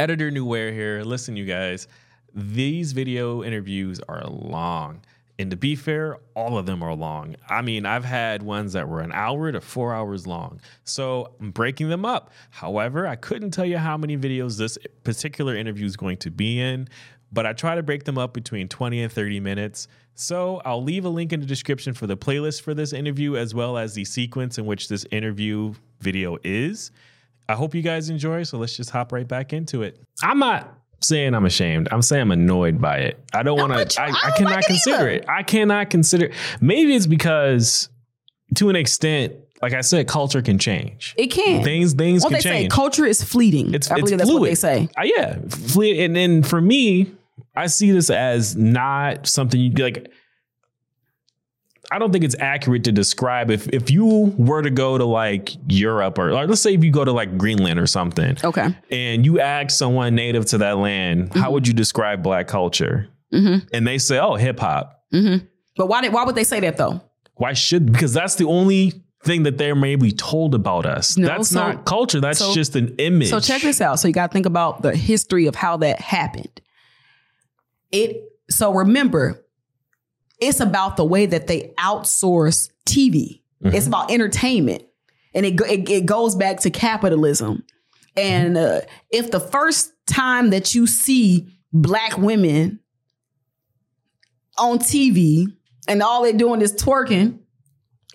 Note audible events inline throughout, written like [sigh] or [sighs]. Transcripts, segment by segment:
Editor Newware here. Listen, you guys, these video interviews are long. And to be fair, all of them are long. I mean, I've had ones that were an hour to four hours long. So I'm breaking them up. However, I couldn't tell you how many videos this particular interview is going to be in, but I try to break them up between 20 and 30 minutes. So I'll leave a link in the description for the playlist for this interview, as well as the sequence in which this interview video is. I hope you guys enjoy. So let's just hop right back into it. I'm not saying I'm ashamed. I'm saying I'm annoyed by it. I don't want to. I, I, cannot like consider it, it. I cannot consider. Maybe it's because, to an extent, like I said, culture can change. It can. Things things what can they change. Say, culture is fleeting. It's, I it's believe that's fluid. what they say. Uh, yeah, fleet. And then for me, I see this as not something you'd be like. I don't think it's accurate to describe if if you were to go to like Europe or, or let's say if you go to like Greenland or something. Okay. And you ask someone native to that land, mm-hmm. how would you describe black culture? Mm-hmm. And they say, oh, hip hop. Mm-hmm. But why did why would they say that though? Why should because that's the only thing that they're maybe told about us. No, that's so, not culture. That's so, just an image. So check this out. So you got to think about the history of how that happened. It so remember it's about the way that they outsource TV. Mm-hmm. It's about entertainment. And it, it, it goes back to capitalism. And uh, if the first time that you see black women on TV and all they're doing is twerking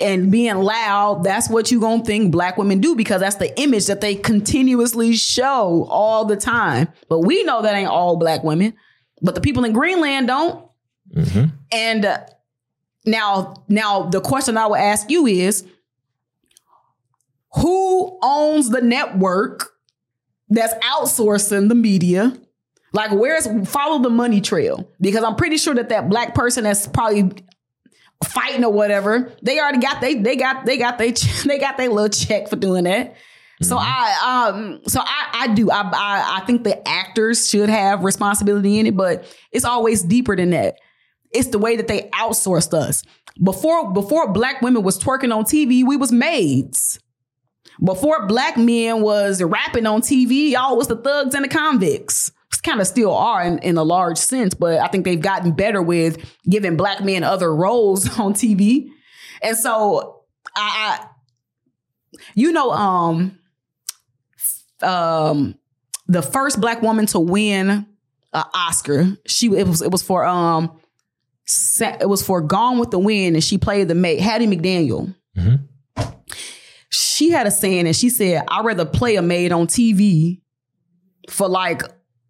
and being loud, that's what you're going to think black women do because that's the image that they continuously show all the time. But we know that ain't all black women. But the people in Greenland don't. Mm-hmm. And uh, now, now the question I will ask you is, who owns the network that's outsourcing the media? Like, where's follow the money trail? Because I'm pretty sure that that black person that's probably fighting or whatever, they already got they they got they got they [laughs] they got their little check for doing that. Mm-hmm. So I um so I I do I, I I think the actors should have responsibility in it, but it's always deeper than that. It's the way that they outsourced us. Before before black women was twerking on TV, we was maids. Before black men was rapping on TV, y'all was the thugs and the convicts. Kind of still are in, in a large sense, but I think they've gotten better with giving black men other roles [laughs] on TV. And so I, I you know, um, um, the first black woman to win an Oscar, she it was it was for um it was for Gone with the Wind, and she played the maid, Hattie McDaniel. Mm-hmm. She had a saying, and she said, "I'd rather play a maid on TV for like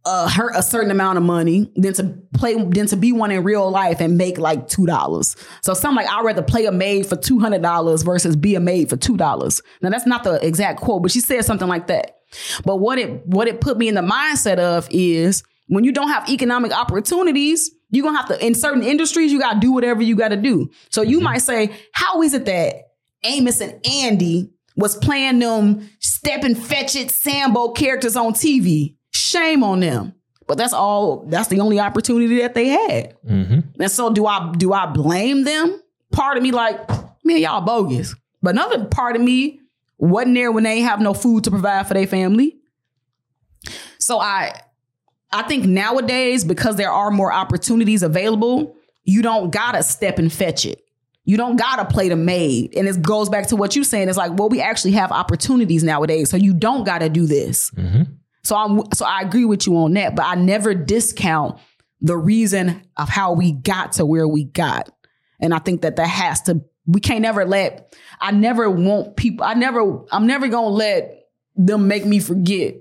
uh, her a certain amount of money than to play than to be one in real life and make like two dollars. So something like I'd rather play a maid for two hundred dollars versus be a maid for two dollars. Now that's not the exact quote, but she said something like that. But what it what it put me in the mindset of is when you don't have economic opportunities, you're gonna have to in certain industries, you gotta do whatever you gotta do. So you mm-hmm. might say, How is it that Amos and Andy was playing them step and fetch it Sambo characters on TV? Shame on them. But that's all that's the only opportunity that they had. Mm-hmm. And so do I do I blame them? Part of me like, man, y'all bogus. But another part of me wasn't there when they have no food to provide for their family. So I I think nowadays, because there are more opportunities available, you don't gotta step and fetch it. You don't gotta play the maid. And it goes back to what you're saying. It's like, well, we actually have opportunities nowadays. So you don't gotta do this. Mm-hmm. So I'm so I agree with you on that, but I never discount the reason of how we got to where we got. And I think that that has to we can't never let I never want people I never I'm never going to let them make me forget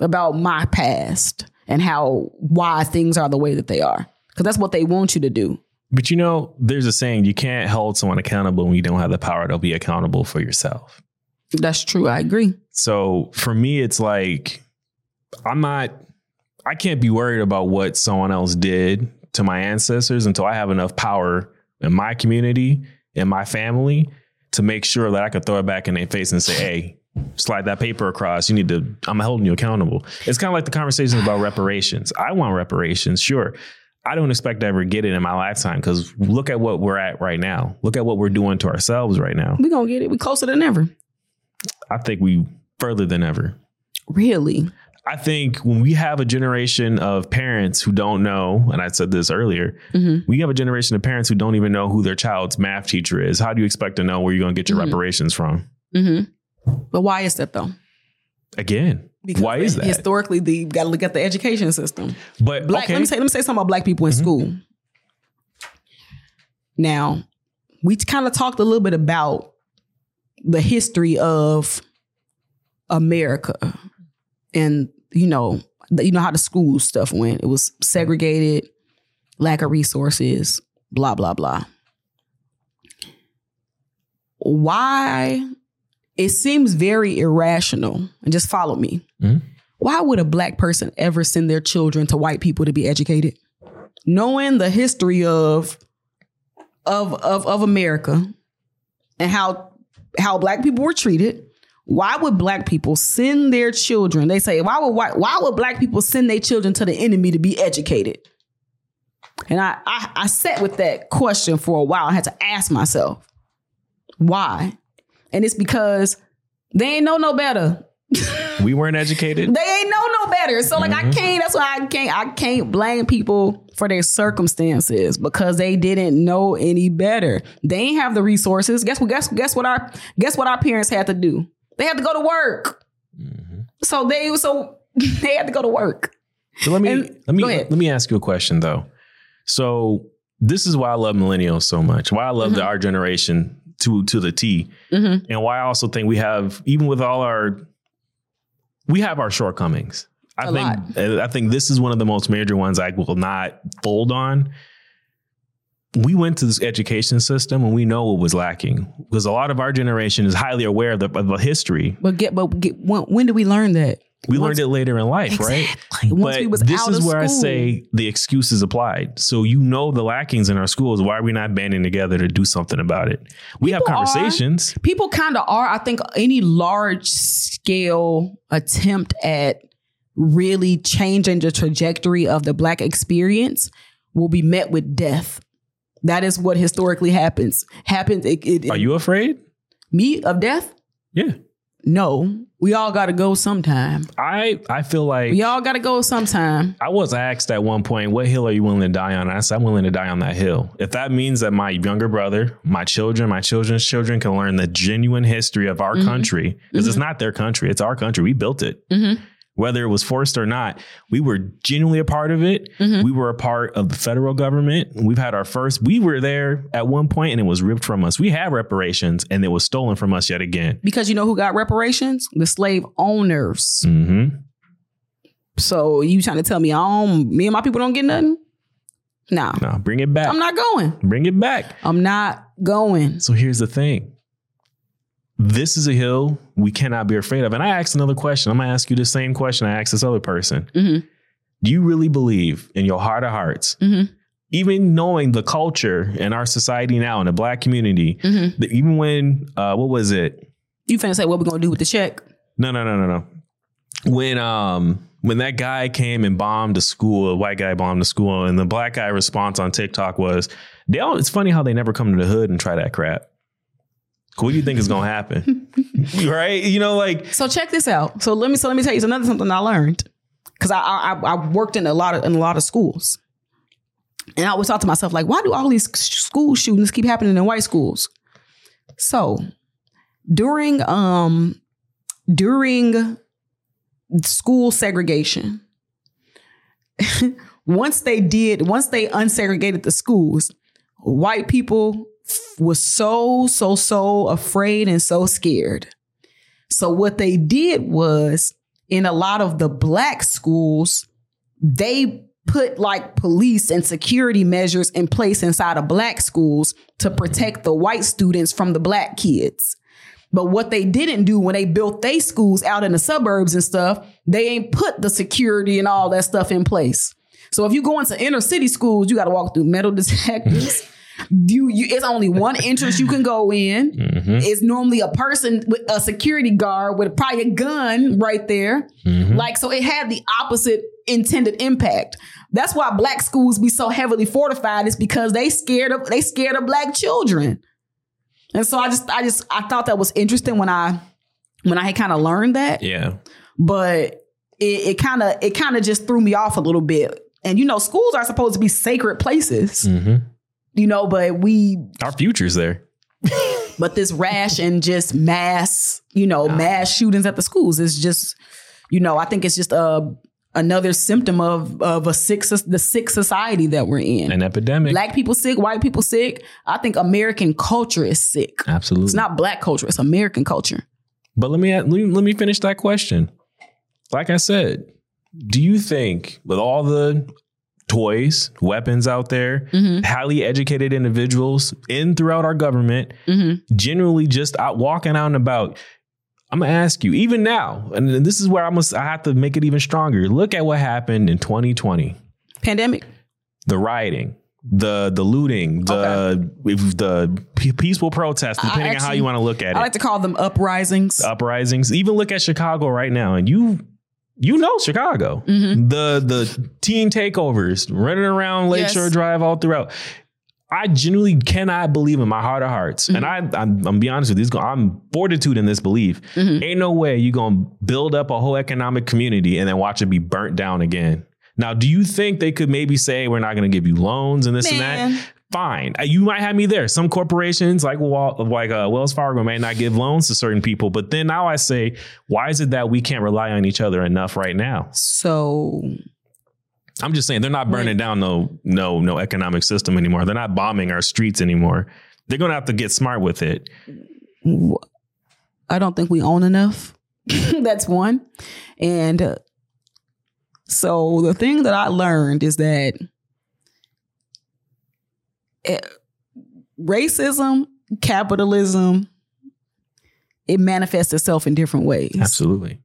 about my past and how why things are the way that they are because that's what they want you to do. But you know, there's a saying you can't hold someone accountable when you don't have the power to be accountable for yourself. That's true. I agree. So for me, it's like I'm not. I can't be worried about what someone else did to my ancestors until I have enough power in my community, in my family, to make sure that I could throw it back in their face and say, "Hey, slide that paper across. You need to, I'm holding you accountable. It's kind of like the conversations about [sighs] reparations. I want reparations, sure. I don't expect to ever get it in my lifetime because look at what we're at right now. Look at what we're doing to ourselves right now. We're going to get it. We're closer than ever. I think we further than ever. Really? I think when we have a generation of parents who don't know, and I said this earlier, Mhm. we have a generation of parents who don't even know who their child's math teacher is. How do you expect to know where you're going to get your Mhm. reparations from? hmm But why is that though? Again, why is that? Historically, the got to look at the education system. but Black. okay, Let me say. Let me say something about black people in Mhm. school. Now, we kind of talked a little bit about the history of America, and you know, you know how the school stuff went. It was segregated, lack of resources, blah blah blah. Why? It seems very irrational. And just follow me. Mhm. Why would a black person ever send their children to white people to be educated? Knowing the history of of of, of America and how how black people were treated, why would black people send their children? They say, why would why, why would black people send their children to the enemy to be educated? And I, I I sat with that question for a while. I had to ask myself, why? And it's because they ain't know no better. [laughs] we weren't educated. They ain't know no better. So like I Mhm. can't. That's why I can't. I can't blame people for their circumstances because they didn't know any better. They ain't have the resources. Guess what? Guess guess what? Our guess what? Our parents had to do. They had to go to work. Mhm. So they so [laughs] they had to go to work. So let me And- let me let me ask you a question though. So this is why I love millennials so much. Why I love the, Mhm. our generation to to the T, Mhm. and why I also think we have even with all our we have our shortcomings. I A think I think this is one of the most major ones I will not fold on. We went to this education system and we know what was lacking because a lot of our generation is highly aware of the, of the history. But get but get when, when did we learn that? We Once- learned it later in life, right? Once but we was this is where I say the excuse is applied. So you know the lackings in our schools. Why are we not banding together to do something about it? We have People are. conversations. people kind of are. I think any large scale attempt at really changing the trajectory of the black experience will be met with death. That is what historically happens. Happens. It, it, Are you afraid? me of death? Yeah. No. We all got to go sometime. I I feel like We all got to go sometime. I was asked at one point, what hill are you willing to die on? I said, I'm willing to die on that hill. If that means that my younger brother, my children, my children's children can learn the genuine history of our Mhm. country, because it's not their country, it's our country. We built it. Mhm. Whether it was forced or not, we were genuinely a part of it. Mhm. We were a part of the federal government. We've had our first, we were there at one point and it was ripped from us. We had reparations and it was stolen from us yet again. Because you know who got reparations? The slave owners. Mm-hmm. So you trying to tell me I don't, me and my people don't get nothing? Nah. No, bring it back. I'm not going. bring it back. I'm not going. So here's the thing. This is a hill we cannot be afraid of. And I asked another question. I'm going to ask you the same question I asked this other person. Mhm. Do you really believe in your heart of hearts, Mhm. even knowing the culture in our society now in the black community, Mhm. that even when, uh, what was it? You finna say what we're gonna do with the check? No, no, no, no, no. When um when that guy came and bombed the school, a white guy bombed the school, and the black guy response on TikTok was, "They all, it's funny how they never come to the hood and try that crap." What do you think is gonna [laughs] happen? right? You know, like So check this out. So let me so let me tell you another something I learned because I, I I I worked in a lot of in a lot of schools, and I always thought to myself like, why do all these school shootings keep happening in white schools? So during um during school segregation, [laughs] once they did once they unsegregated the schools, white people was so so so afraid and so scared. So what they did was in a lot of the black schools, they put like police and security measures in place inside of black schools to protect the white students from the black kids. But what they didn't do when they built their schools out in the suburbs and stuff, they ain't put the security and all that stuff in place. So if you go into inner city schools, you got to walk through metal detectors. [laughs] you, you, it's only one entrance you can go in. mhm, It's normally a person with a security guard with probably a gun right there. mhm. Like, so it had the opposite intended impact. That's why black schools be so heavily fortified. Is because they scared of they scared of black children. And so I just I just I thought that was interesting when I when I had kind of learned that. yeah. But it, it kind of it kind of just threw me off a little bit. And you know, schools are supposed to be sacred places. Mm-hmm. You know, but we Our future's there. [laughs] but this rash and just mass, you know, mass shootings at the schools is just, you know, I think it's just a another symptom of of a sick the sick society that we're in. An epidemic. Black people sick, white people sick. I think American culture is sick. Absolutely. It's not black culture, it's American culture. But let me let me, let me finish that question. Like I said, do you think with all the toys, weapons out there, Mm-hmm. highly educated individuals in throughout our government, Mm-hmm. generally just out walking out and about? I'm gonna ask you, even now, and this is where I must I have to make it even stronger. Look at what happened in 2020. Pandemic. The rioting, the the looting, the the peaceful protests, depending on how you want to look at it I like to call them uprisings. uprisings. Even look at Chicago right now, and you you know Chicago. Mm-hmm. The the teen takeovers running around Lakeshore Yes. Drive all throughout. I genuinely cannot believe in my heart of hearts, and I I'm, I'm be honest with you. I'm fortitude in this belief. Mm-hmm. Ain't no way you gonna build up a whole economic community and then watch it be burnt down again. Now, do you think they could maybe say we're not to give you loans and this and that? Fine, Uh, you might have me there. Some corporations like like uh, Wells Fargo may not give loans to certain people, but then now I say, why is it that we can't rely on each other enough right now? So I'm just saying they're not burning down no no no economic system anymore. They're not bombing our streets anymore. They're going to have to get smart with it. I don't think we own enough. [laughs] That's one. And uh, so the thing that I learned is that Eh, racism, capitalism, it manifests itself in different ways. Absolutely.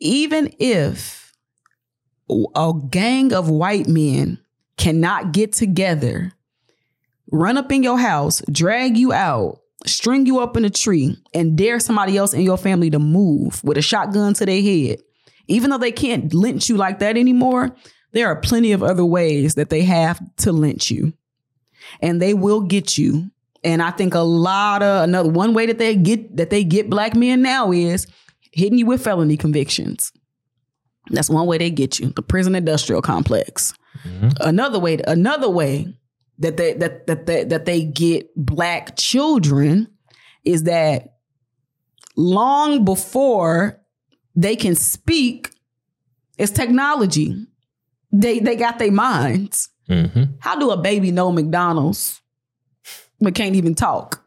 Even if a gang of white men cannot get together, run up in your house, drag you out, string you up in a tree, and dare somebody else in your family to move with a shotgun to their head, even though they can't lynch you like that anymore, there are plenty of other ways that they have to lynch you. And they will get you. And I think a lot of another one way that they get that they get black men now is hitting you with felony convictions. That's one way they get you. The prison industrial complex. Mm-hmm. Another way, another way that they that that they, that they get black children is that long before they can speak, it's technology. They they got their minds. Hmm How do a baby know McDonald's but can't even talk?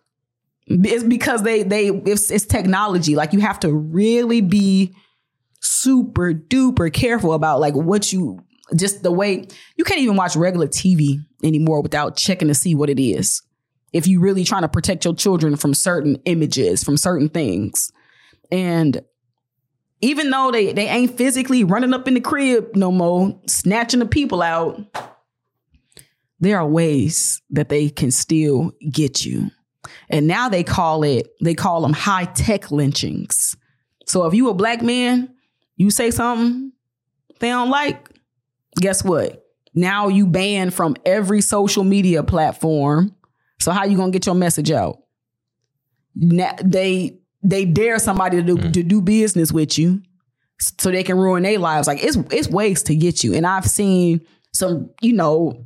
It's because they they it's, it's technology. Like you have to really be super duper careful about like what you just the way you can't even watch regular TV anymore without checking to see what it is. If you're really trying to protect your children from certain images, from certain things. And even though they they ain't physically running up in the crib no more, snatching the people out, there are ways that they can still get you. And now they call it, they call them high tech lynchings. So if you a black man, you say something they don't like, guess what? Now you banned from every social media platform. So how you gonna get your message out? Now, they they dare somebody to do, mm. to do business with you so they can ruin their lives. Like it's it's ways to get you. And I've seen some, you know,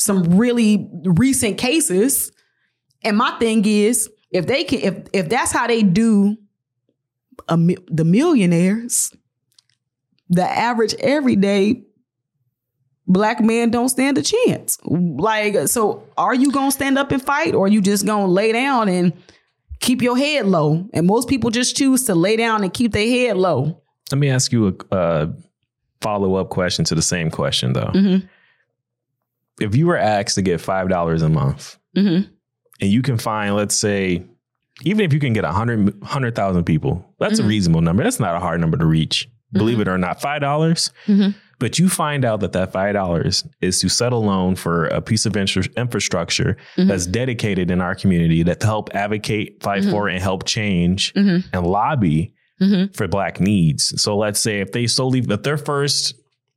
some really recent cases. And my thing is, if they can, if if that's how they do a, the millionaires, the average everyday black man don't stand a chance. Like, so are you gonna stand up and fight, or are you just gonna lay down and keep your head low? And most people just choose to lay down and keep their head low. Let me ask you a uh, follow up question to the same question, though. Mhm. If you were asked to get five dollars a month, Mhm. and you can find, let's say, even if you can get a hundred hundred thousand people, that's Mm-hmm. a reasonable number. That's not a hard number to reach. Believe it or not, five dollars. Mhm. But you find out that that five dollars is to set a loan for a piece of infra- infrastructure Mm-hmm. that's dedicated in our community that to help advocate, fight for, and help change and lobby for black needs. So let's say if they solely if their first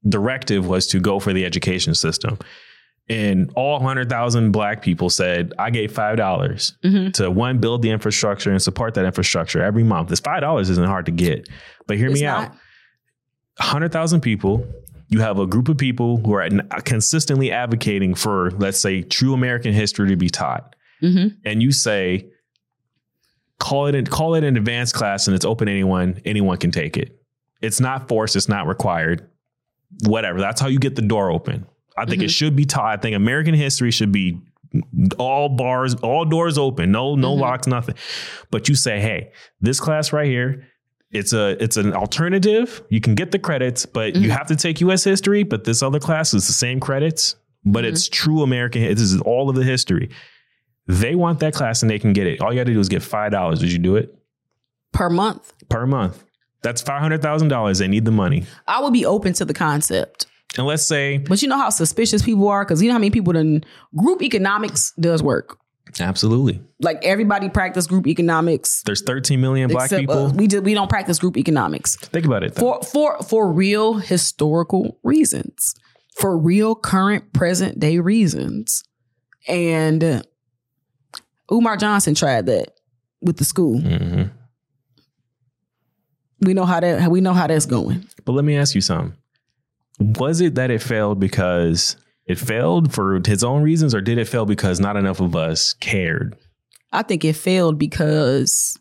directive was to go for the education system, and all hundred thousand black people said, "I gave five dollars Mhm. to one build the infrastructure and support that infrastructure every month." This five dollars isn't hard to get, but hear It's me not. out. 100,000 people. You have a group of people who are consistently advocating for, let's say, true American history to be taught. Mm-hmm. And you say, call it, call it an advanced class and it's open to anyone. Anyone can take it. It's not forced. It's not required. Whatever. That's how you get the door open. I think mm-hmm. it should be taught. I think American history should be all bars, all doors open, no, no mm-hmm. locks, nothing. But you say, hey, this class right here, it's a it's an alternative. You can get the credits, but mm-hmm. you have to take US history. But this other class is the same credits, but mm-hmm. it's true American. This is all of the history. They want that class and they can get it. All you got to do is get five dollars. Would you do it per month? Per month. That's five hundred thousand dollars. They need the money. I would be open to the concept. And let's say, but you know how suspicious people are because you know how many people in group economics does work. Absolutely. Like everybody practice group economics. There's 13 million black except, people. Uh, we do, we don't practice group economics. Think about it. Though. For for for real historical reasons. For real current present day reasons. And uh, Umar Johnson tried that with the school. Mm-hmm. We know how that we know how that's going. But let me ask you something. Was it that it failed because it failed for his own reasons, or did it fail because not enough of us cared? I think it failed because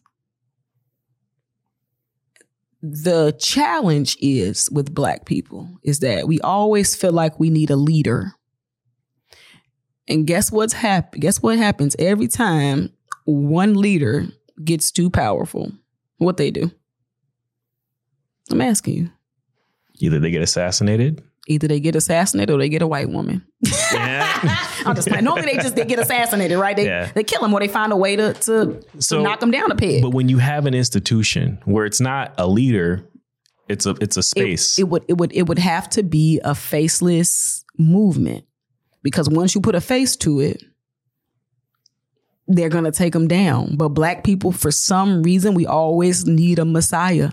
the challenge is with black people is that we always feel like we need a leader. And guess what's hap- guess what happens every time one leader gets too powerful? What they do? I'm asking you. Either they get assassinated. Either they get assassinated or they get a white woman. Yeah. [laughs] I'm just playing. Normally they just they get assassinated, right? They yeah. they kill them or they find a way to to, so, to knock them down a peg. But when you have an institution where it's not a leader, it's a it's a space. It, it would it would it would have to be a faceless movement because once you put a face to it, they're gonna take them down. But black people, for some reason, we always need a messiah.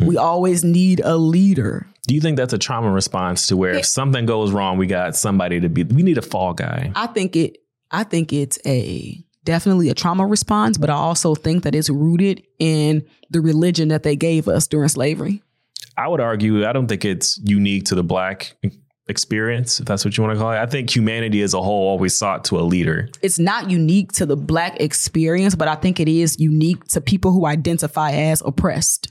Hmm. We always need a leader. Do you think that's a trauma response to where it, if something goes wrong, we got somebody to be we need a fall guy? I think it I think it's a definitely a trauma response, but I also think that it's rooted in the religion that they gave us during slavery. I would argue I don't think it's unique to the black experience, if that's what you want to call it. I think humanity as a whole always sought to a leader. It's not unique to the black experience, but I think it is unique to people who identify as oppressed.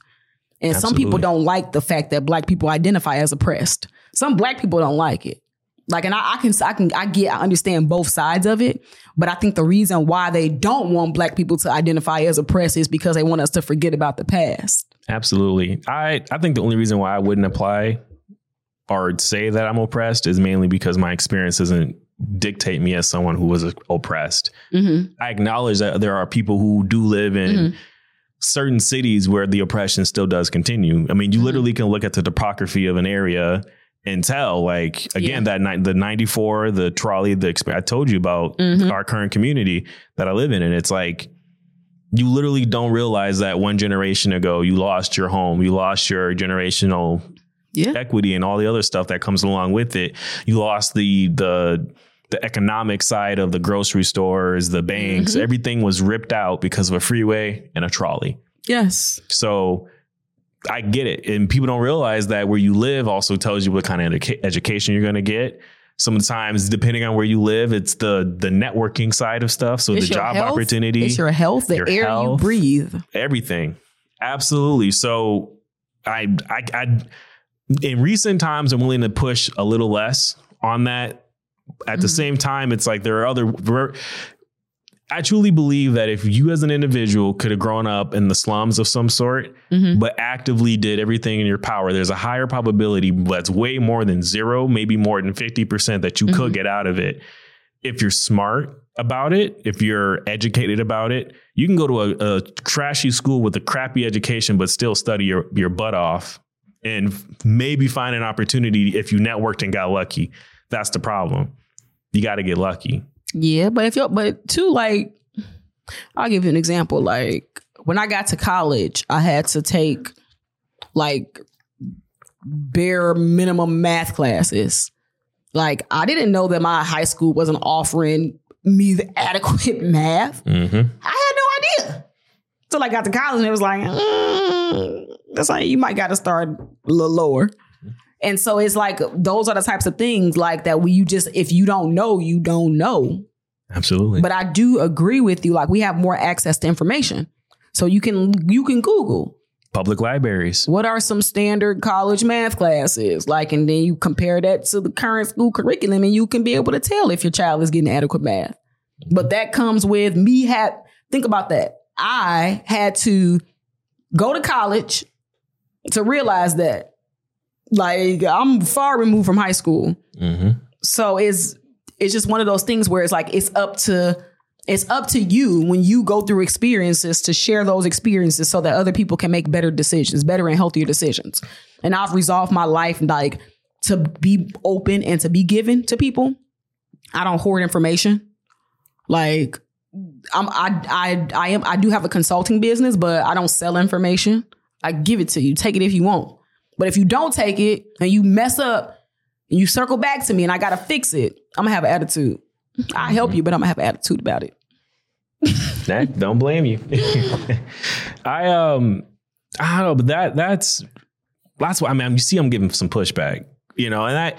And Absolutely. some people don't like the fact that black people identify as oppressed. Some black people don't like it. Like, and I, I, can, I can, I get, I understand both sides of it, but I think the reason why they don't want black people to identify as oppressed is because they want us to forget about the past. Absolutely. I, I think the only reason why I wouldn't apply or say that I'm oppressed is mainly because my experience doesn't dictate me as someone who was oppressed. Mm-hmm. I acknowledge that there are people who do live in mm-hmm certain cities where the oppression still does continue. I mean, you mm-hmm. literally can look at the topography of an area and tell, like, again, yeah. that ni- the 94, the trolley, the I told you about mm-hmm. our current community that I live in. And it's like, you literally don't realize that one generation ago, you lost your home, you lost your generational yeah. equity and all the other stuff that comes along with it. You lost the, the, the economic side of the grocery stores, the banks, mm-hmm. everything was ripped out because of a freeway and a trolley. Yes. So I get it. And people don't realize that where you live also tells you what kind of educa- education you're going to get. Sometimes, depending on where you live, it's the the networking side of stuff. So it's the job health, opportunity, it's your health, the your air health, you breathe, everything. Absolutely. So I, I, I, in recent times, I'm willing to push a little less on that at mm-hmm. the same time, it's like there are other. I truly believe that if you as an individual could have grown up in the slums of some sort, mm-hmm. but actively did everything in your power, there's a higher probability that's way more than zero, maybe more than 50% that you mm-hmm. could get out of it. If you're smart about it, if you're educated about it, you can go to a, a trashy school with a crappy education, but still study your, your butt off and maybe find an opportunity if you networked and got lucky. That's the problem you got to get lucky. Yeah, but if you're, but too, like, I'll give you an example. Like, when I got to college, I had to take like bare minimum math classes. Like, I didn't know that my high school wasn't offering me the adequate [laughs] math. Mm-hmm. I had no idea. So, I got to college and it was like, mm, That's like you might got to start a little lower. And so it's like those are the types of things like that. We you just if you don't know, you don't know. Absolutely. But I do agree with you. Like we have more access to information, so you can you can Google Public libraries. what are some standard college math classes like, and then you compare that to the current school curriculum, and you can be able to tell if your child is getting adequate math. But that comes with me had think about that. I had to go to college to realize that like I'm far removed from high school. hmm So it's it's just one of those things where it's like it's up to it's up to you when you go through experiences to share those experiences so that other people can make better decisions, better and healthier decisions. And I've resolved my life like to be open and to be given to people. I don't hoard information. Like I'm I I I am I do have a consulting business, but I don't sell information. I give it to you. Take it if you want. But if you don't take it and you mess up and you circle back to me and I gotta fix it, I'm gonna have an attitude. I help you, but I'm gonna have an attitude about it. [laughs] Nah, don't blame you. [laughs] I um I don't know, but that that's that's what I mean. You see, I'm giving some pushback, you know, and I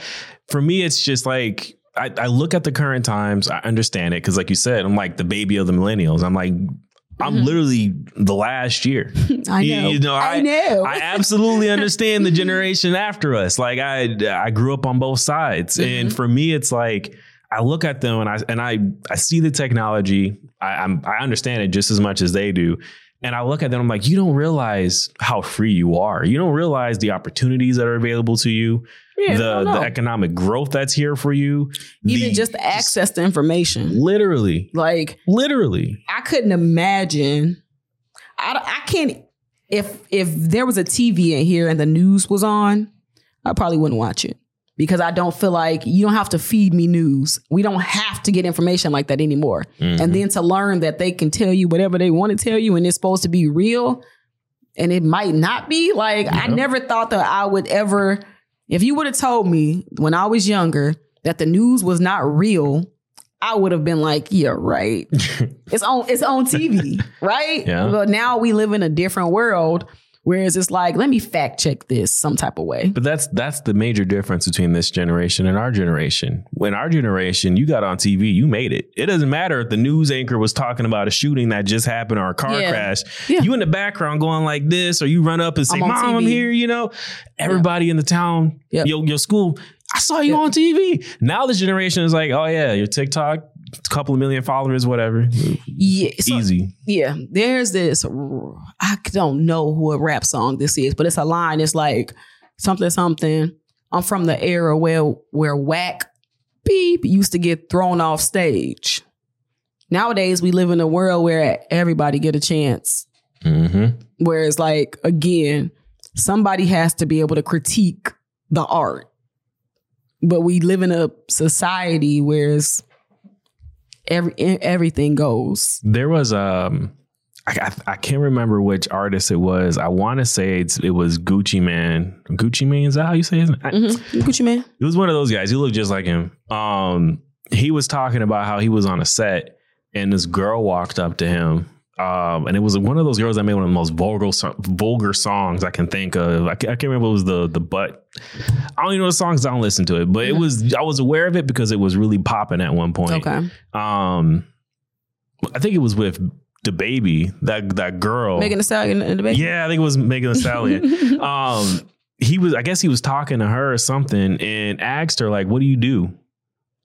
for me, it's just like I, I look at the current times, I understand it because, like you said, I'm like the baby of the millennials. I'm like, I'm literally the last year. Mm-hmm. [laughs] I You- know. You, know, I, I know. I absolutely [laughs] understand the generation after us. Like I, I grew up on both sides, Mm-hmm. and for me, it's like I look at them and I and I I see the technology. I, I'm I understand it just as much as they do. And I look at them, I'm like, you don't realize how free you are. You don't realize the opportunities that are available to you, Yeah, the the economic growth that's here for you. Even the- just the access to information. literally, Like literally. I couldn't imagine. I, I can't. If if there was a TV in here and the news was on, I probably wouldn't watch it because I don't feel like you don't have to feed me news. We don't have to get information like that anymore. Mm-hmm. And then to learn that they can tell you whatever they want to tell you and it's supposed to be real, and it might not be. Like I never thought that I would ever. If you would have told me when I was younger that the news was not real, I would have been like, yeah, right. [laughs] it's on it's on TV, right? Yeah. But now we live in a different world. Whereas it's like, let me fact check this some type of way. But that's that's the major difference between this generation and our generation. When our generation, you got on TV, you made it. It doesn't matter if the news anchor was talking about a shooting that just happened or a car Yeah. crash. Yeah. You in the background going like this, or you run up and say, I'm "Mom, I'm here." You know, everybody in the town, Yep. your your school. I saw you Yep. on TV. Now the generation is like, "Oh yeah, your TikTok, couple of million followers, whatever, Yeah. so- easy." yeah. There's this I don't know who a rap song this is, but it's a line. It's like something something. I'm from the era where where whack beep used to get thrown off stage. Nowadays we live in a world where everybody get a chance. Mm-hmm. Whereas, like, again, somebody has to be able to critique the art. But we live in a society where it's every everything goes. There was um, I, I I can't remember which artist it was. I want to say it's it was Gucci Man. Gucci Man is that how you say his name? Mm-hmm. Gucci man. It was one of those guys. He looked just like him. Um, he was talking about how he was on a set and this girl walked up to him. Um, and it was one of those girls that made one of the most vulgar vulgar songs I can think of. I can't, I can't remember what was the the butt. I don't even know the songs. I don't listen to it, but it was I was aware of it because it was really popping at one point. Okay. Um, I think it was with DaBaby that that girl. Megan Thee Stallion in DaBaby. Yeah, I think it was Megan Thee Stallion. [laughs] um, he was, I guess he was talking to her or something, and asked her like, "What do you do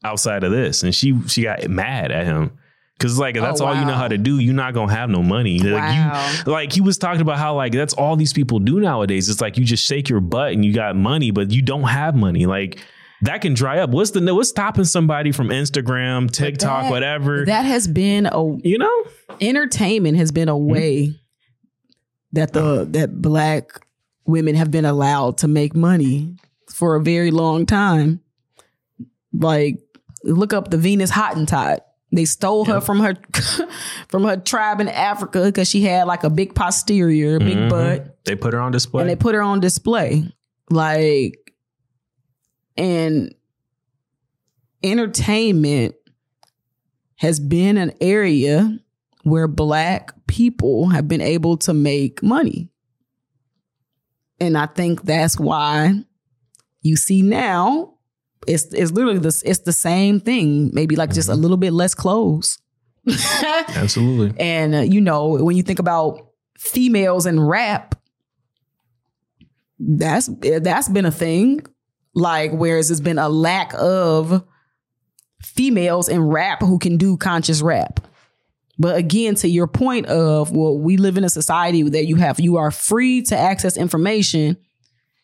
outside of this?" And she she got mad at him because like if Oh, that's all you know how to do, you're not gonna have no money. Like you, like he was talking about how like that's all these people do nowadays. It's like you just shake your butt and you got money, but you don't have money. Like that can dry up. What's the what's stopping somebody from Instagram, TikTok, that- whatever? That has been a you know? entertainment has been a mm-hmm. way that the that black women have been allowed to make money for a very long time. Like look up the Venus Hottentot. They stole her from her [laughs] from her tribe in Africa because she had like a big posterior, big Mhm. butt, They put her on display. and they put her on display. Like and entertainment has been an area where black people have been able to make money. And I think that's why you see now it's it's literally this it's the same thing, maybe like just a little bit less clothes. [laughs] Absolutely. And uh, you know, when you think about females in rap, that's that's been a thing. Like, whereas there's been a lack of females in rap who can do conscious rap. But again, to your point of well, we live in a society that you have you are free to access information.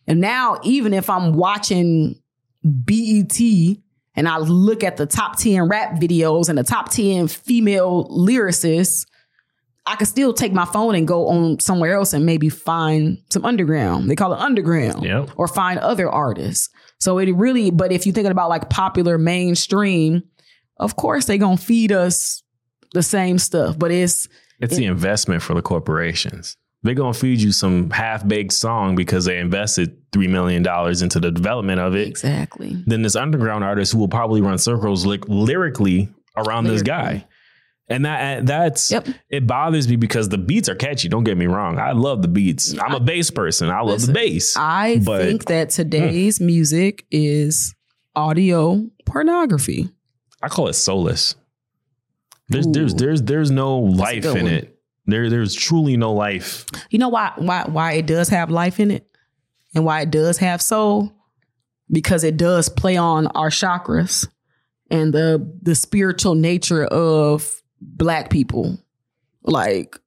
And now, even if I'm watching BET and I look at the top 10 rap videos and the top 10 female lyricists, I could still take my phone and go on somewhere else and maybe find some underground. They call it underground. Yep. Or find other artists. So it really, but if you're thinking about like popular mainstream, of course they're gonna feed us the same stuff. But it's It's the investment for the corporations. They're gonna feed you some half baked song because they invested three million dollars into the development of it. exactly. Then this underground artist who will probably run circles like lyrically around this guy. And that uh, that's Yep. it bothers me because the beats are catchy. Don't get me wrong. I love the beats. I'm a bass person. I love Listen, the bass. I But- think that today's hmm. music is audio pornography. I call it soulless. There's there's Ooh. there's there's no life in one. it. There there's truly no life. You know why why why it does have life in it and why it does have soul? Because it does play on our chakras and the the spiritual nature of black people. Like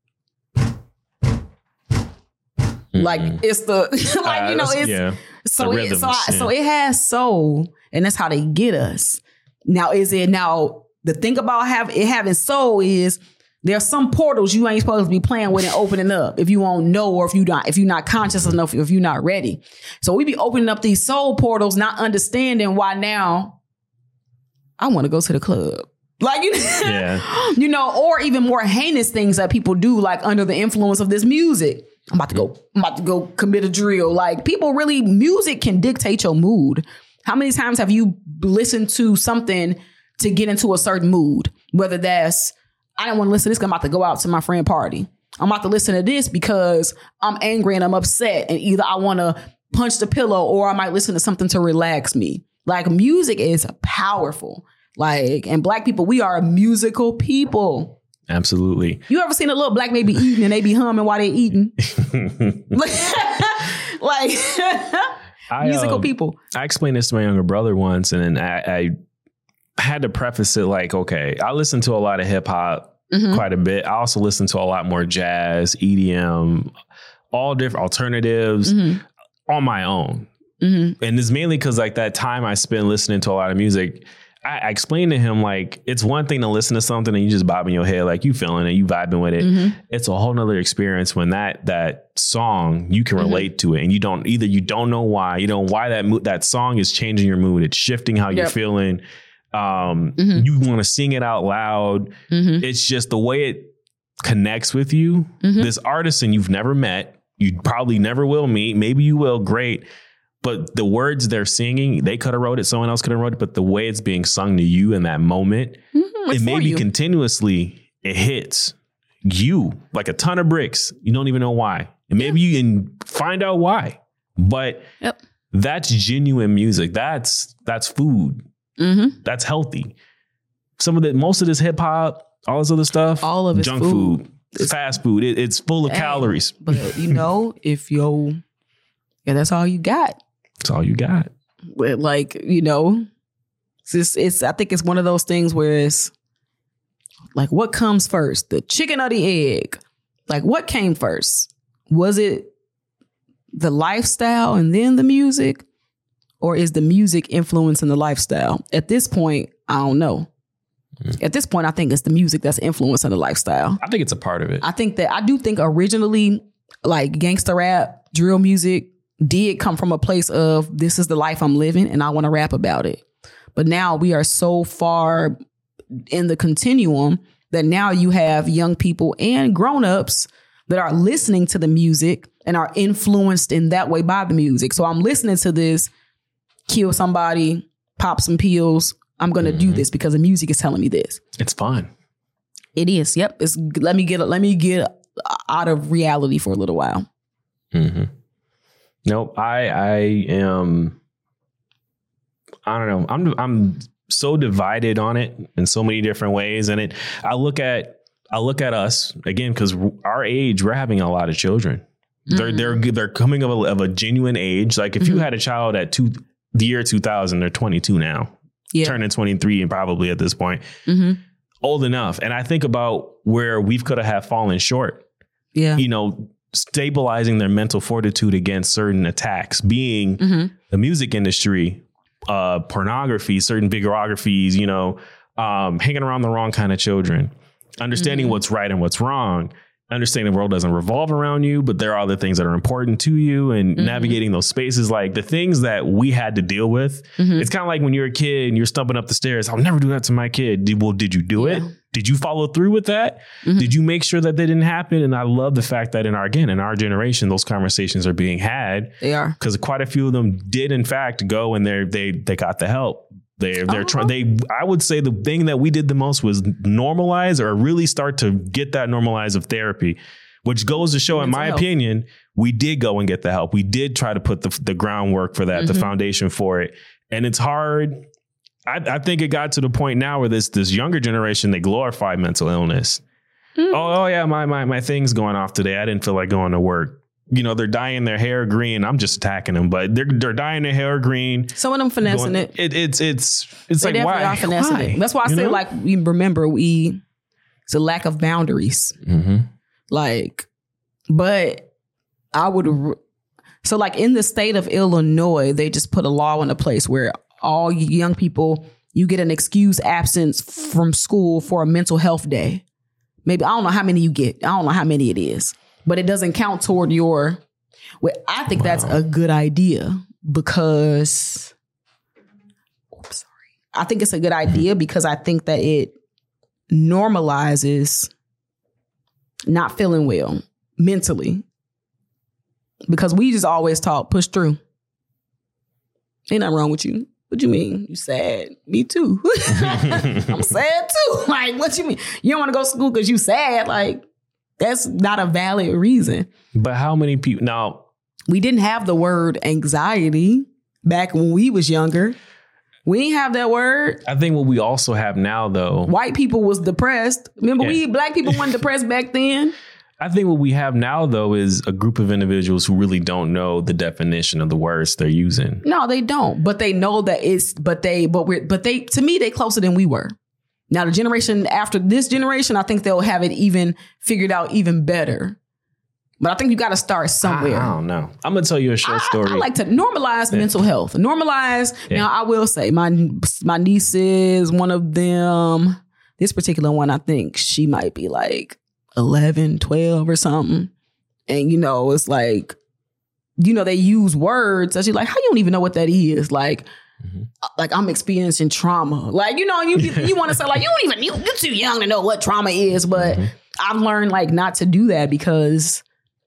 like it's the [laughs] like Uh, you know it's yeah. so it, so I, so it has soul and that's how they get us. Now is it now the thing about have it having soul is there's some portals you ain't supposed to be playing with and opening up if you won't know or if you not if you're not conscious enough if you're not ready. So we be opening up these soul portals, not understanding why now I want to go to the club. Like you, [laughs] Yeah. you know, or even more heinous things that people do, like under the influence of this music. I'm about to go, I'm about to go commit a drill. Like people really, music can dictate your mood. How many times have you listened to something to get into a certain mood? Whether that's, I don't want to listen to this I'm about to go out to my friend party. I'm about to listen to this because I'm angry and I'm upset. And either I want to punch the pillow or I might listen to something to relax me. Like music is powerful. Like, and black people, we are musical people. Absolutely. You ever seen a little black baby eating and they be humming while they eating? [laughs] [laughs] like [laughs] I, musical um, people. I explained this to my younger brother once, and I, I had to preface it like, okay, I listen to a lot of hip hop Mhm. quite a bit. I also listen to a lot more jazz, EDM, all different alternatives Mhm. on my own. Mhm. And it's mainly because like that time I spent listening to a lot of music. I, explained to him like it's one thing to listen to something and you just bobbing your head like you feeling it, you vibing with it. Mhm. It's a whole nother experience when that that song you can relate to it and you don't either you don't know why you know why that mo- that song is changing your mood. It's shifting how you're feeling. Um, Mhm. you want to sing it out loud. Mhm. It's just the way it connects with you. Mhm. This artist and you've never met, you probably never will meet. Maybe you will. Great. But the words they're singing, they could have wrote it. Someone else could have wrote it. But the way it's being sung to you in that moment, Mhm. It's and for maybe continuously, it hits you like a ton of bricks. You don't even know why. And maybe you can find out why. But Yep. that's genuine music. That's that's food. Mhm. That's healthy. Some of the most of this hip hop, all this other stuff, All of it's junk food. food, fast food. It, it's full of Hey. calories. But you know, if yo, yeah, that's all you got. That's all you got. But, like you know, it's, just, it's I think it's one of those things where it's like what comes first, the chicken or the egg? Like what came first? Was it the lifestyle and then the music, or is the music influencing the lifestyle? At this point, I don't know. Mm. At this point, I think it's the music that's influencing the lifestyle. I think it's a part of it. I think that I do think originally, like gangster rap, drill music did come from a place of this is the life I'm living and I want to rap about it. But now we are so far in the continuum that now you have young people and grown-ups that are listening to the music and are influenced in that way by the music. So I'm listening to this, kill somebody, pop some pills. I'm gonna do this because the music is telling me this. it's fine. It is. Yep. It's let me get let me get out of reality for a little while. hmm Nope. I I am I don't know. I'm I'm so divided on it in so many different ways. And it I look at I look at us again because our age, we're having a lot of children. Mm-hmm. They're they're they're coming of a, of a genuine age. Like if mm-hmm. you had a child at two the year 2000, they're 22 now, yeah. turning 23 and probably at this point, mm-hmm. old enough. And I think about where we could have fallen short. Yeah, you know, stabilizing their mental fortitude against certain attacks, being mm-hmm. the music industry, uh, pornography, certain biographies, you know, um, hanging around the wrong kind of children, understanding mm-hmm. what's right and what's wrong, understanding the world doesn't revolve around you, but there are other things that are important to you and mm-hmm. navigating those spaces, like the things that we had to deal with. Mm-hmm. It's kind of like when you're a kid and you're stumping up the stairs. I'll never do that to my kid. Did, well, did you do yeah. it? Did you follow through with that? Mm-hmm. Did you make sure that they didn't happen? And I love the fact that in our again in our generation, those conversations are being had. They are because quite a few of them did in fact go and they they they got the help. They're they're trying. They I would say the thing that we did the most was normalize or really start to get that normalize of therapy, which goes to show, in my opinion, we did go and get the help. We did try to put the the groundwork for that, mm-hmm. the foundation for it, and it's hard I, I, think it got to the point now where this this younger generation they glorify mental illness. Mm-hmm. Oh, oh yeah, my my my thing's going off today. I didn't feel like going to work. You know, they're dyeing their hair green. I'm just attacking them, but they're they're dyeing their hair green. Some of them finessing going, it. it. It's it's it's they like why? Are finessing why? It. That's why I you say know? like we remember we it's a lack of boundaries. Mm-hmm. Like, but I would. So, like in the state of Illinois, they just put a law in a place where all young people, you get an excused absence from school for a mental health day. Maybe I don't know how many you get. I don't know how many it is, but it doesn't count toward your. Well, I think wow. that's a good idea because. Oops, sorry. I think it's a good idea [laughs] because I think that it normalizes not feeling well mentally because we just always talk push through. Ain't nothing wrong with you. What you mean? You sad? Me too. [laughs] I'm sad too. [laughs] Like, what you mean? You don't want to go to school because you sad? Like, that's not a valid reason. But how many people now? We didn't have the word anxiety back when we was younger. We didn't have that word. I think what we also have now, though, white people was depressed. Remember, yeah. we black people weren't [laughs] depressed back then. I think what we have now, though, is a group of individuals who really don't know the definition of the words they're using. No, they don't. But they know that it's. But they. But we're. But they. To me, they closer than we were. Now, the generation after this generation, I think they'll have it even figured out even better. But I think you got to start somewhere. I, I, don't know. I'm gonna tell you a short story. I, I like to normalize yeah. mental health. Normalize. Yeah. Now, I will say my my niece is one of them. This particular one, I think she might be like 11, 12 or something. And, you know, it's like, you know, they use words that you're like, how you don't even know what that is? Like. Like I'm experiencing trauma. Like, you know, you you want to say like, you don't even, you, you're too young to know what trauma is. But mm-hmm. I've learned like not to do that because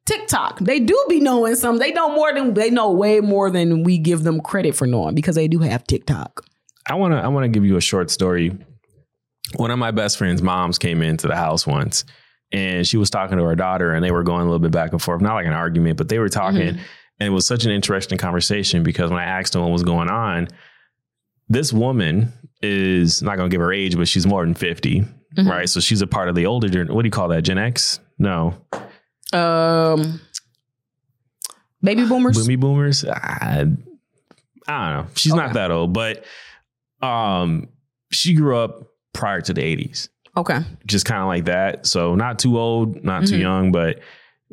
TikTok, they do be knowing some. They know more than, they know way more than we give them credit for knowing because they do have TikTok. I want to, I want to give you a short story. One of my best friend's moms came into the house once and she was talking to her daughter and they were going a little bit back and forth, not like an argument, but they were talking. Mm-hmm. And it was such an interesting conversation because when I asked them what was going on, this woman is not going to give her age, but she's more than 50, mm-hmm. right? So she's a part of the older, what do you call that? Gen X? No. Um, baby boomers? Baby boomers? I, I don't know. She's okay. not that old, but um, she grew up prior to the 80s. Okay. Just kind of like that. So not too old, not mm-hmm. too young, but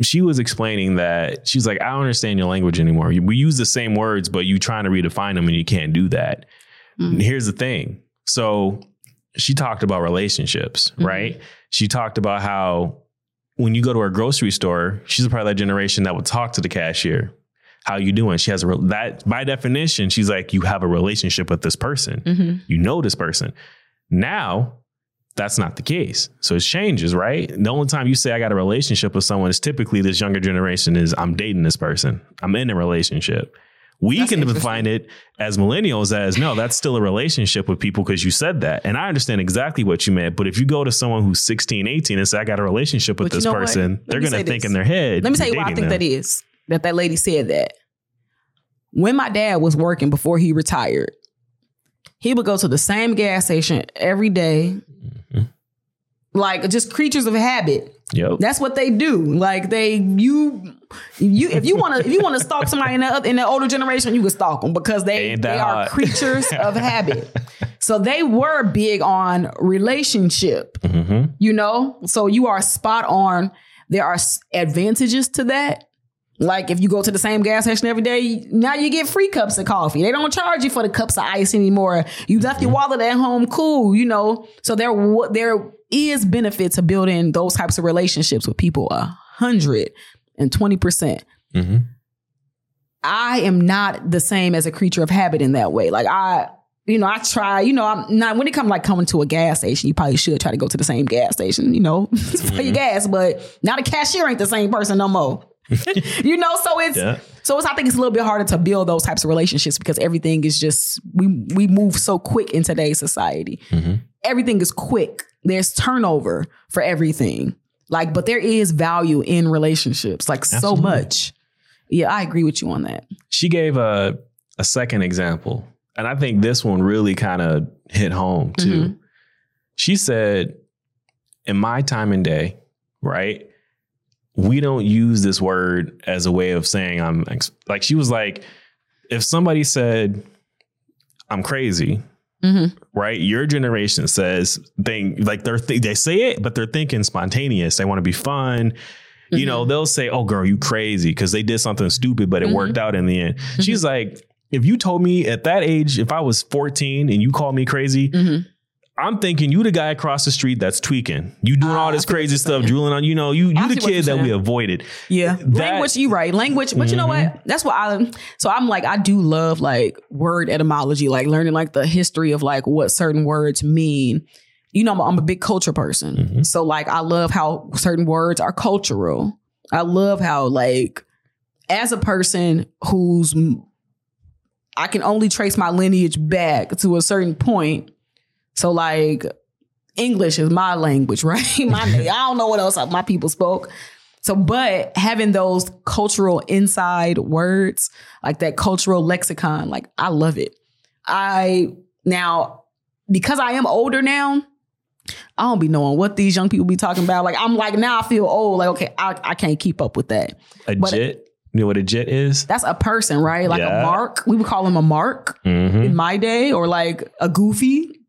she was explaining that she's like, I don't understand your language anymore. We use the same words, but you trying to redefine them and you can't do that. Mm-hmm. Here's the thing. So she talked about relationships, mm-hmm. right? She talked about how when you go to a grocery store, she's a part of that generation that would talk to the cashier. How you doing? She has a that by definition, she's like you have a relationship with this person. Mm-hmm. You know this person. Now that's not the case. So it changes, right? The only time you say I got a relationship with someone is typically this younger generation is I'm dating this person. I'm in a relationship. We that's can define it as millennials as no, that's still a relationship with people because you said that. And I understand exactly what you meant. But if you go to someone who's 16, 18 and say, I got a relationship with this person, they're going to think this. in their head. Let me tell you why I think them. that is that that lady said that. when my dad was working before he retired, he would go to the same gas station every day. Mm. Like just creatures of habit. Yep. That's what they do. Like they you you if you want to if you want to stalk somebody in the in the older generation, you can stalk them because they they are creatures [laughs] of habit. So they were big on relationship. hmm You know, so you are spot on. There are advantages to that. Like if you go to the same gas station every day, now you get free cups of coffee. They don't charge you for the cups of ice anymore. You left your wallet at home, cool. You know, so there there is benefit to building those types of relationships with people. A hundred and twenty percent. hmm I am not the same as a creature of habit in that way. Like I, you know, I try, you know, I'm not when it comes like coming to a gas station, you probably should try to go to the same gas station, you know, [laughs] for your gas, but now the cashier ain't the same person no more. [laughs] you know, so it's Yeah. so it's I think it's a little bit harder to build those types of relationships because everything is just we we move so quick in today's society. Mhm. Everything is quick. There's turnover for everything. Like, but there is value in relationships, like so much. Yeah, I agree with you on that. She gave a a second example, and I think this one really kind of hit home too. Mhm. She said, "In my time and day, right, we don't use this word as a way of saying I'm ex-. like." She was like, "If somebody said I'm crazy." Mhm. Right, your generation says thing like they're th- they say it, but they're thinking spontaneous. They want to be fun. You Mm-hmm. know, they'll say, "Oh, girl, you crazy," because they did something stupid, but it Mhm. worked out in the end. She's like, "If you told me at that age, if I was 14 and you called me crazy, Mhm. I'm thinking you the guy across the street that's tweaking. You doing Ah, all this crazy stuff, drooling on. You know, you I you the what you're kid that we avoided. Yeah. That- language, you right. Language, but you know what? That's what I so I'm like, I do love like word etymology, like learning like the history of like what certain words mean. You know, I'm, I'm a big culture person. Mhm. So like I love how certain words are cultural. I love how like as a person who's I can only trace my lineage back to a certain point. So like English is my language, [laughs] right? My, [laughs] I don't know what else my people spoke. So, but having those cultural inside words, like that cultural lexicon, like I love it. I now, because I am older now, I don't be knowing what these young people be talking about. Like I'm like now I feel old. Like okay, I, I can't keep up with that. A But- jit. You know what a jit is? That's a person, right? Like Yeah. a mark. We would call him a mark Mm-hmm. in my day, or like a goofy,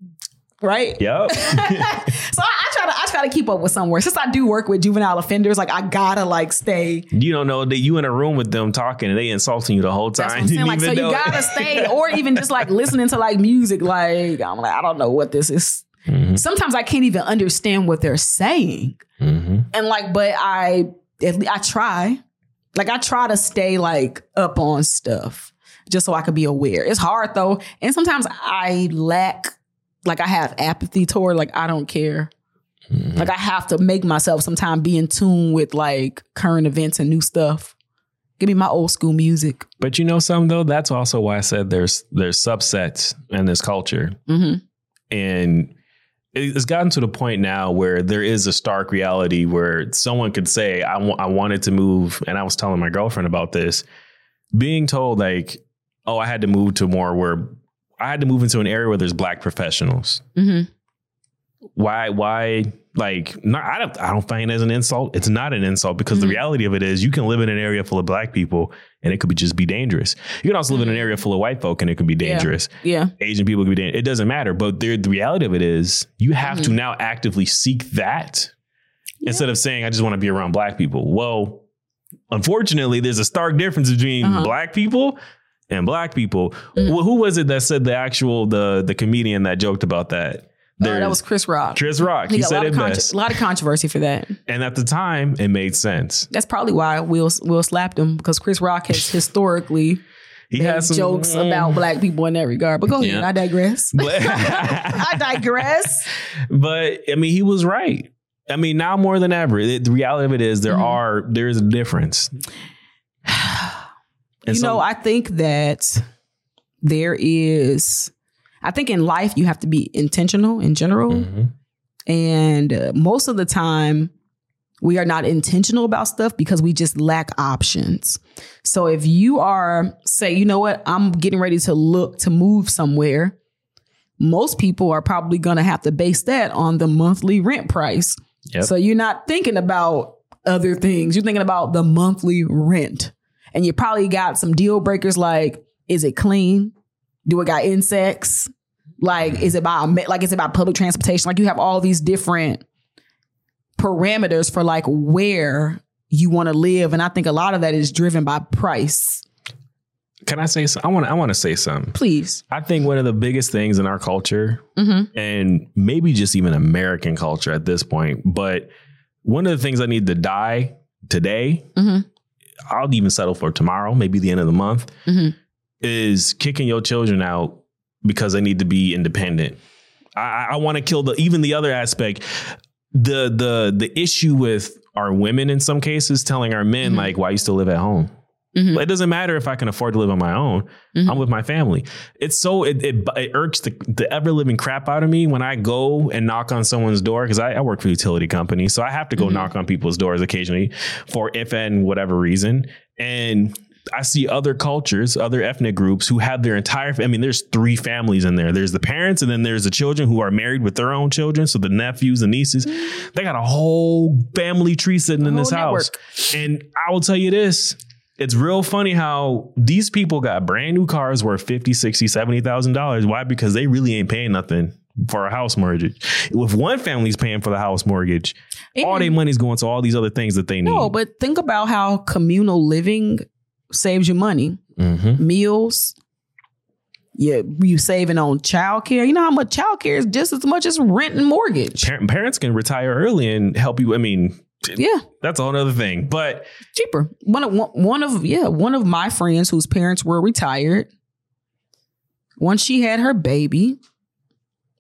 right? Yep. [laughs] so I, I try to I try to keep up with somewhere. Since I do work with juvenile offenders, like I gotta like stay. you don't know that you in a room with them talking and they insulting you the whole time. That's what I'm saying. [laughs] Like so, you even know it. gotta [laughs] stay, or even just like listening to like music. Like I'm like I don't know what this is. Mhm. Sometimes I can't even understand what they're saying, Mhm. and like, but I at least I try. Like I try to stay like up on stuff just so I could be aware. It's hard though, and sometimes I lack. Like I have apathy toward like I don't care. Mhm. Like I have to make myself sometime be in tune with like current events and new stuff. Give me my old school music. But you know some though, that's also why I said there's there's subsets in this culture. Mm-hmm. and it's gotten to the point now where there is a stark reality where someone could say I wa- I wanted to move and I was telling my girlfriend about this being told like oh I had to move to more where I had to move into an area where there's black professionals Mm-hmm. why why like not I don't I don't find it as an insult it's not an insult because the Mhm. reality of it is you can live in an area full of black people and it could be just be dangerous you can also live in an area full of white folk and it could be dangerous Yeah. Asian people could be dangerous. It doesn't matter. But the, the reality of it is you have to Mhm. now actively seek that instead of saying, I just want to be around black people. Well, unfortunately, there's a stark difference between Uh-huh. black people and black people. Mhm. Well, who was it that said the actual the the comedian that joked about that? Uh, that was Chris Rock. Chris Rock. He, a said it contro- best. a lot of controversy for that. And at the time, it made sense. That's probably why Will Will slapped him because Chris Rock has [laughs] historically He has some jokes about black people in that regard. But go ahead, I digress. But- [laughs] [laughs] I digress. but I mean, he was right. I mean, now more than ever, the reality of it is there Mhm. are there is a difference. And you so- know, I think that there is. I think in life you have to be intentional in general. Mhm. And uh, most of the time, We are not intentional about stuff because we just lack options. So if you are, say, you know what, I'm getting ready to look to move somewhere, most people are probably going to have to base that on the monthly rent price. Yep. So you're not thinking about other things. You're thinking about the monthly rent. And you probably got some deal breakers like, is it clean? Do it got insects? Like, is it about like is it about public transportation? Like you have all these different parameters for like where you want to live. And I think a lot of that is driven by price. Can I say something? I want I want to say something. Please. I think one of the biggest things in our culture, Mm-hmm. and maybe just even American culture at this point, but one of the things I need to die today, Mhm. I'll even settle for tomorrow, maybe the end of the month, Mhm. is kicking your children out because they need to be independent. I, I- want to kill the even the other aspect, the the the issue with our women in some cases telling our men Mhm. like, why you still live at home? Mhm. It doesn't matter if I can afford to live on my own. Mhm. I'm with my family. It's so it it, it irks the, the ever living crap out of me when I go and knock on someone's door because I, I work for a utility company, so I have to go Mhm. knock on people's doors occasionally for if and whatever reason. And I see other cultures, other ethnic groups who have their entire. I mean, there's three families in there. There's the parents, and then there's the children who are married with their own children. So the nephews and nieces, they got a whole family tree sitting A in this house. And I will tell you this. It's real funny how these people got brand new cars worth 50, 60, 70,000 dollars. Why? Because they really ain't paying nothing for a house mortgage. If one family's paying for the house mortgage, all their money's going to all these other things that they need. No, but think about how communal living saves you money. Mhm. Meals. Yeah, you saving on childcare. You know how much childcare is just as much as rent and mortgage. Par- parents can retire early and help you. I mean, Yeah, that's a whole other thing. But cheaper. One of one, of yeah, one of my friends whose parents were retired. Once she had her baby,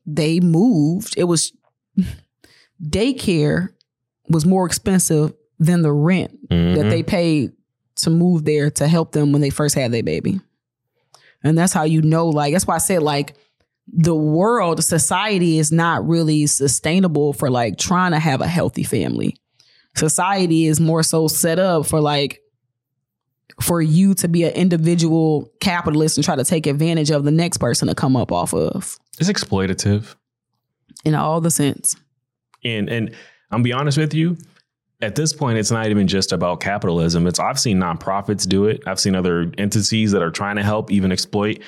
they moved. It was daycare was more expensive than the rent that Mhm. they paid to move there to help them when they first had their baby. And that's how you know, like, that's why I said, like, the world, society is not really sustainable for like trying to have a healthy family. Society is more so set up for like, for you to be an individual capitalist and try to take advantage of the next person to come up off of it's exploitative. in all the sense. And and I'm be honest with you, at this point, it's not even just about capitalism. It's I've seen nonprofits do it. I've seen other entities that are trying to help even exploit.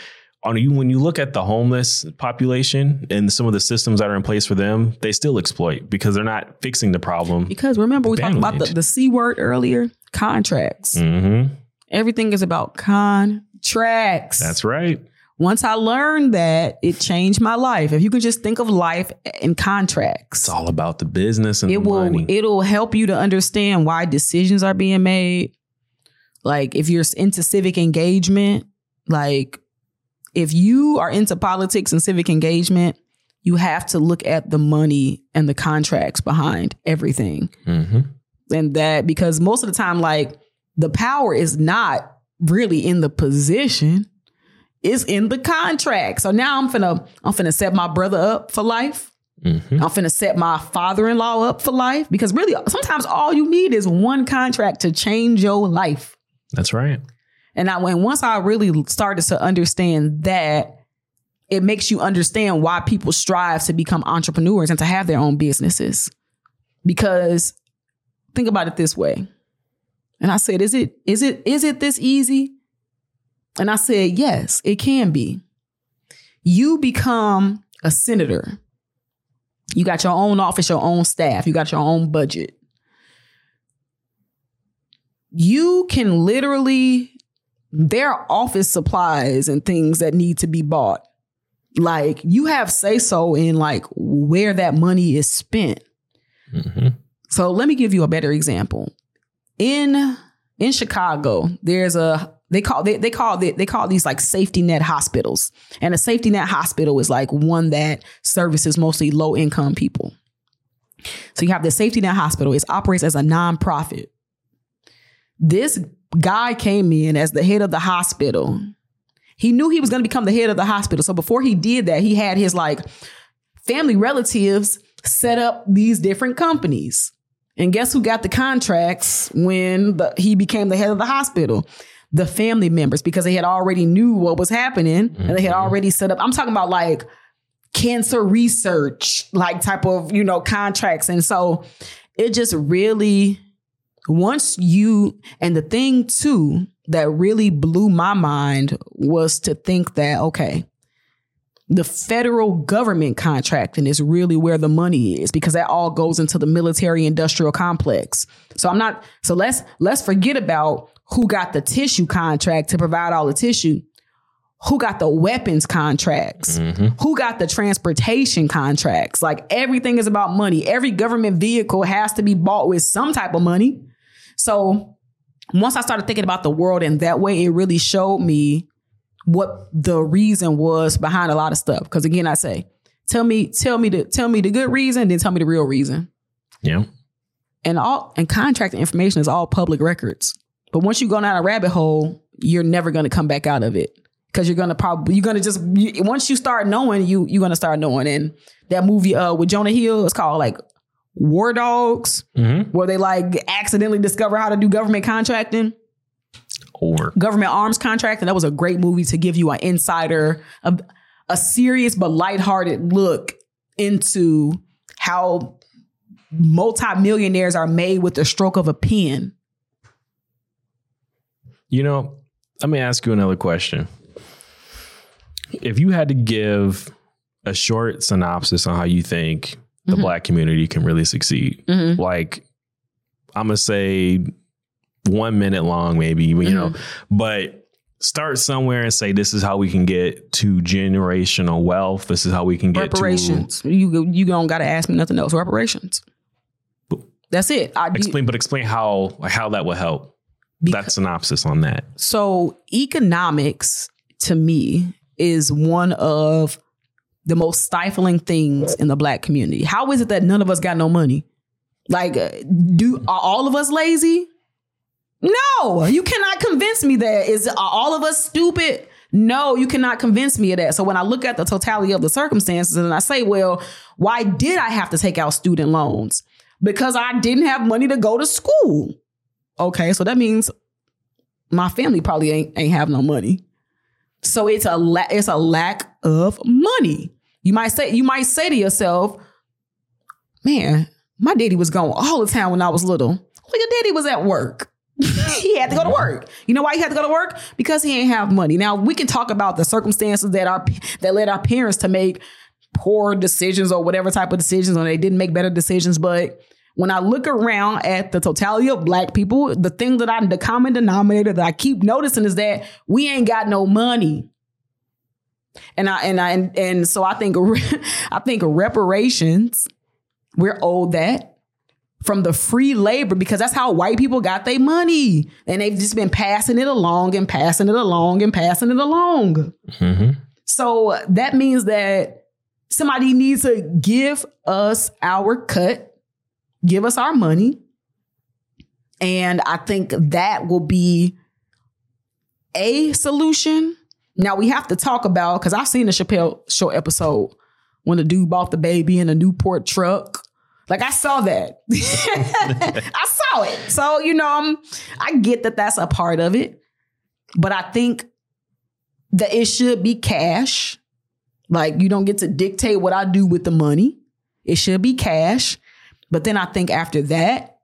On you, when you look at the homeless population and some of the systems that are in place for them, they still exploit because they're not fixing the problem. Because remember, we talked about the, the C word earlier contracts. Mm-hmm. Everything is about contracts. That's right. Once I learned that, it changed my life. If you can just think of life in contracts, It's all about the business and it the will money. it'll help you to understand why decisions are being made. Like if you're into civic engagement, like if you are into politics and civic engagement, you have to look at the money and the contracts behind everything. mm-hmm. And that because most of the time, like the power is not really in the position, it's in the contract. So now I'm finna I'm finna set my brother up for life. Mm-hmm. I'm finna set my father-in-law up for life. Because really, sometimes all you need is one contract to change your life. That's right. And I when once I really started to understand that, it makes you understand why people strive to become entrepreneurs and to have their own businesses. Because think about it this way. And I said, is it is it is it this easy? And I said, yes, it can be. You become a senator. You got your own office, your own staff, you got your own budget. You can literally there are office supplies and things that need to be bought. Like you have say so in like where that money is spent. Mm-hmm. So let me give you a better example. In in Chicago, there's a they call they, they call they, they call these like safety net hospitals. And a safety net hospital is like one that services mostly low income people. So you have the safety net hospital. It operates as a nonprofit. This guy came in as the head of the hospital. Mm-hmm. He knew he was going to become the head of the hospital. So before he did that, he had his like family relatives set up these different companies. And guess who got the contracts when the, he became the head of the hospital? The family members, because they had already knew what was happening and they had mm-hmm. already set up. I'm talking about like cancer research, like type of, you know, contracts. And so it just really, once you, and the thing too that really blew my mind was to think that, okay, the federal government contracting is really where the money is because that all goes into the military industrial complex. So I'm not so let's let's forget about who got the tissue contract to provide all the tissue. Who got the weapons contracts? Mm-hmm. Who got the transportation contracts? Like everything is about money. Every government vehicle has to be bought with some type of money. So once I started thinking about the world in that way, it really showed me what the reason was behind a lot of stuff. Because again, I say, tell me, tell me the tell me the good reason, then tell me the real reason. Yeah. And all and contract information is all public records. But once you go down a rabbit hole, you're never going to come back out of it because you're going to probably you're going to just you, once you start knowing, you you're going to start knowing. And that movie uh with Jonah Hill it's called like War Dogs, Mm-hmm. where they like accidentally discover how to do government contracting Over. government arms contract, and that was a great movie to give you an insider, a, a serious but lighthearted look into how multimillionaires are made with the stroke of a pen. You know, let me ask you another question. If you had to give a short synopsis on how you think the Mhm. black community can really succeed, Mhm. like I'm gonna say one minute long, maybe, you know, but start somewhere and say this is how we can get to generational wealth. This is how we can get reparations. You you don't got to ask me nothing else. Reparations. That's it. I to explain, but explain how how that will help. Because- that synopsis on that. So economics to me is one of the most stifling things in the black community. How is it that none of us got no money? Like, uh, do are all of us lazy? No, you cannot convince me that. Is are all of us stupid? No, you cannot convince me of that. So when I look at the totality of the circumstances and I say, well, why did I have to take out student loans? Because I didn't have money to go to school. Okay, so that means my family probably ain't ain't have no money. So it's a la- it's a lack of money. You might say you might say to yourself, "Man, my daddy was gone all the time when I was little. Well, your daddy was at work. [laughs] he had to go to mm-hmm. work. You know why he had to go to work? Because he ain't have money. Now we can talk about the circumstances that our that led our parents to make poor decisions or whatever type of decisions, or they didn't make better decisions, but when I look around at the totality of black people, the thing that I, the common denominator that I keep noticing is that we ain't got no money. And I, and I, and, and so I think, [laughs] I think reparations, we're owed that from the free labor because that's how white people got their money. And they've just been passing it along and passing it along and passing it along. Mm-hmm. So that means that somebody needs to give us our cut give us our money. And I think that will be a solution. Now we have to talk about because I've seen the Chappelle show episode when the dude bought the baby in a Newport truck. Like I saw that. [laughs] I saw it. So, you know, I'm, I get that that's a part of it. But I think that it should be cash. Like you don't get to dictate what I do with the money. It should be cash. But then I think after that,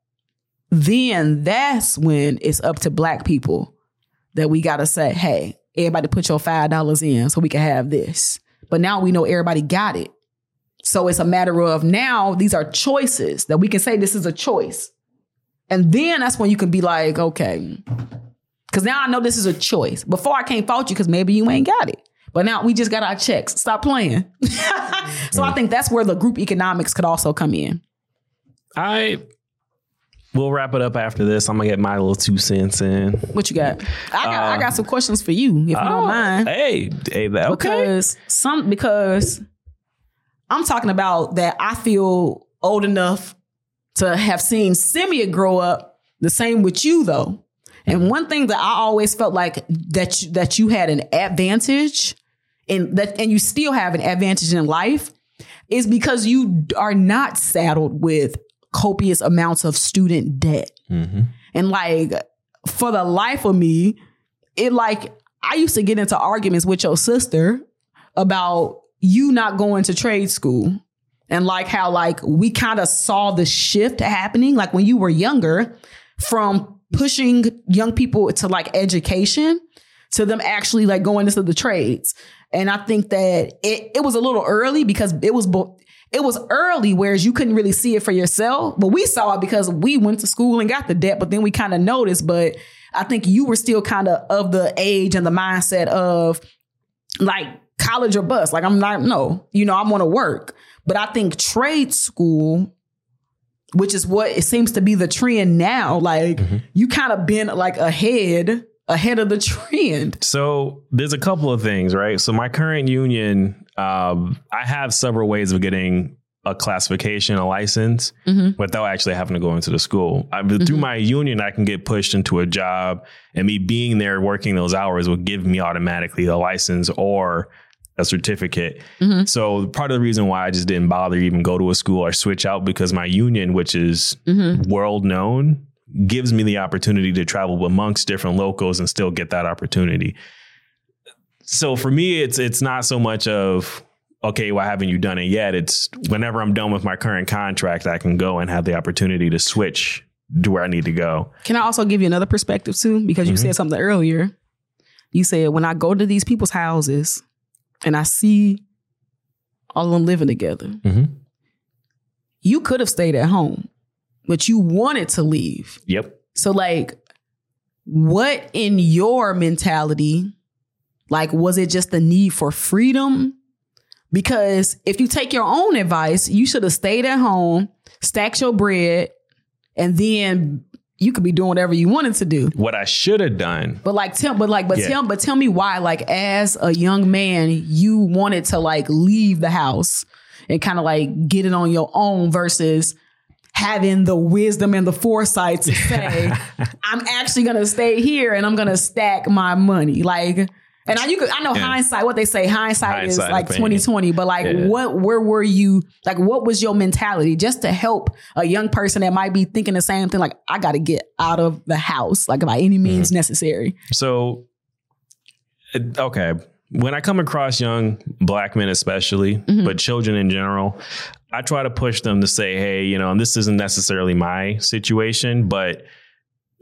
then that's when it's up to black people that we gotta say, hey, everybody put your five dollars in so we can have this. But now we know everybody got it. So it's a matter of now these are choices that we can say this is a choice. And then that's when you can be like, okay. Cause now I know this is a choice. Before I can't fault you because maybe you ain't got it. But now we just got our checks. Stop playing. [laughs] so I mm. think that's where the group economics could also come in. I will wrap it up after this. I'm gonna get my little two cents in. What you got? I got, I got uh, some questions for you, if you Oh, don't mind. Hey, hey, that- okay. Because some because I'm talking about that I feel old enough to have seen Simia grow up the same with you though. And one thing that I always felt like that you, that you had an advantage in that and you still have an advantage in life is because you are not saddled with copious amounts of student debt. Mm-hmm. And like for the life of me, it like I used to get into arguments with your sister about you not going to trade school. And like how like we kind of saw the shift happening like when you were younger from pushing young people to like education to them actually like going into the trades. And I think that it, it was a little early because it was it was early, whereas you couldn't really see it for yourself. But we saw it because we went to school and got the debt, but then we kind of noticed. But I think you were still kind of of the age and the mindset of like college or bust. Like I'm not, no, you know, I want to work. But I think trade school, which is what it seems to be the trend now, like Mm-hmm. you kind of been like ahead, ahead of the trend. So there's a couple of things, right? So my current union, um, I have several ways of getting a classification, a license, Mhm. without actually having to go into the school. I, but Through my union, I can get pushed into a job, and me being there working those hours will give me automatically a license or a certificate. Mhm. So part of the reason why I just didn't bother even go to a school or switch out because my union, which is Mm-hmm. world known gives me the opportunity to travel amongst different locals and still get that opportunity. So for me, it's it's not so much of okay, why haven't you done it yet? It's whenever I'm done with my current contract, I can go and have the opportunity to switch to where I need to go. Can I also give you another perspective too? Because you Mhm. said something earlier. You said when I go to these people's houses and I see all of them living together, Mhm. you could have stayed at home, but you wanted to leave. Yep. So, like, what in your mentality, like, was it just the need for freedom? Because if you take your own advice, you should have stayed at home, stacked your bread, and then you could be doing whatever you wanted to do. What I should have done. But like tell but like but Yeah. tell but tell me why like as a young man you wanted to like leave the house and kind of like get it on your own versus having the wisdom and the foresight to say [laughs] I'm actually going to stay here and I'm going to stack my money like and I, you could, I know Yeah. hindsight, what they say, hindsight, is like 2020, but like Yeah. what, where were you, like what was your mentality just to help a young person that might be thinking the same thing, like I got to get out of the house, like by any means Mm-hmm. necessary. So, okay. When I come across young black men, especially, Mhm. but children in general, I try to push them to say, hey, you know, and this isn't necessarily my situation, but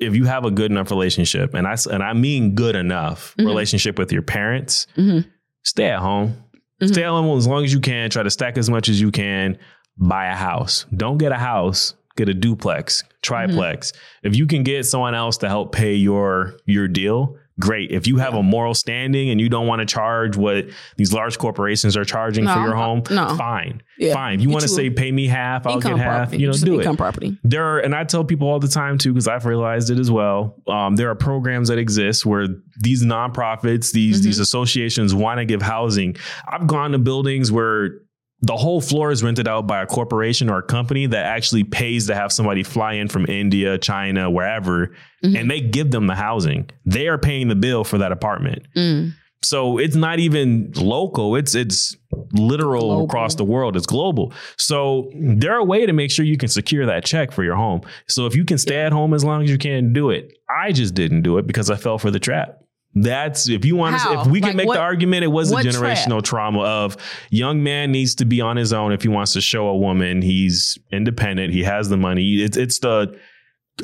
if you have a good enough relationship, and I, and I mean good enough Mhm. relationship with your parents, Mhm. stay at home. Mhm. Stay at home as long as you can. Try to stack as much as you can. Buy a house. Don't get a house. Get a duplex, triplex. If you can get someone else to help pay your your deal, great. If you have a moral standing and you don't want to charge what these large corporations are charging No, for your home, no. fine, Yeah. fine. If you want to say pay me half, I'll get half. property. You know, Just do income it property. there are, and I tell people all the time too, because I've realized it as well. Um, there are programs that exist where these nonprofits, these Mhm. these associations want to give housing. I've gone to buildings where the whole floor is rented out by a corporation or a company that actually pays to have somebody fly in from India, China, wherever, Mhm. and they give them the housing. They are paying the bill for that apartment. Mm. So it's not even local. It's it's literal Global. across the world. It's global. So there are a way to make sure you can secure that check for your home. So if you can stay at home as long as you can, do it. I just didn't do it because I fell for the trap. That's if you want to. If we can Like make what- the argument, it was a generational trauma of young man needs to be on his own if he wants to show a woman he's independent. He has the money. It's it's the.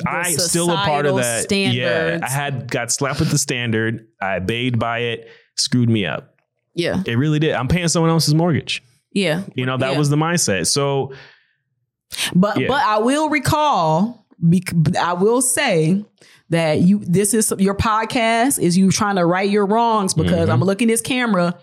I still a part of that. Yeah. I had got slapped with the standard. I obeyed by it. Screwed me up. Yeah. It really did. I'm paying someone else's mortgage. Yeah. You know that Yeah. was the mindset. So But Yeah. but I will recall bec- I will say that you this is your podcast is you trying to right your wrongs because Mhm. I'm looking this camera.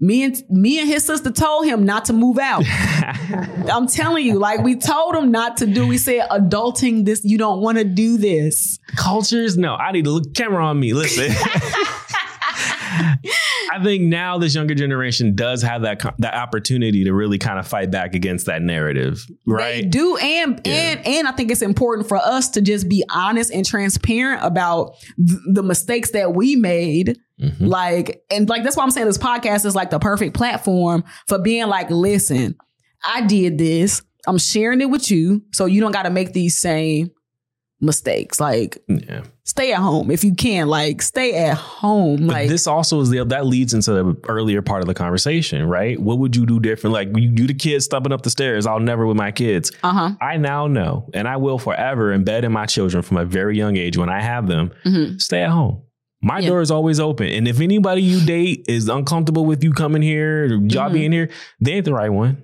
Me and me and his sister told him not to move out. [laughs] I'm telling you, like we told him not to do. We said adulting this. You don't want to do this. cultures, no. I need to look camera on me. Listen. [laughs] I think now this younger generation does have that that opportunity to really kind of fight back against that narrative, They right? do, and Yeah. and and I think it's important for us to just be honest and transparent about th- the mistakes that we made. Mhm. Like, and like that's why I'm saying this podcast is like the perfect platform for being like, listen, I did this. I'm sharing it with you so you don't got to make these same mistakes. Like, Yeah. stay at home if you can. Like, stay at home. But like, this also is the that leads into the earlier part of the conversation, right? What would you do different? Like you do the kids stumbling up the stairs. I'll never with my kids. uh huh. I now know, and I will forever embed in my children from a very young age when I have them, hmm stay at home. My Yeah. door is always open. And if anybody you date is uncomfortable with you coming here, or y'all Mhm. being here, they ain't the right one.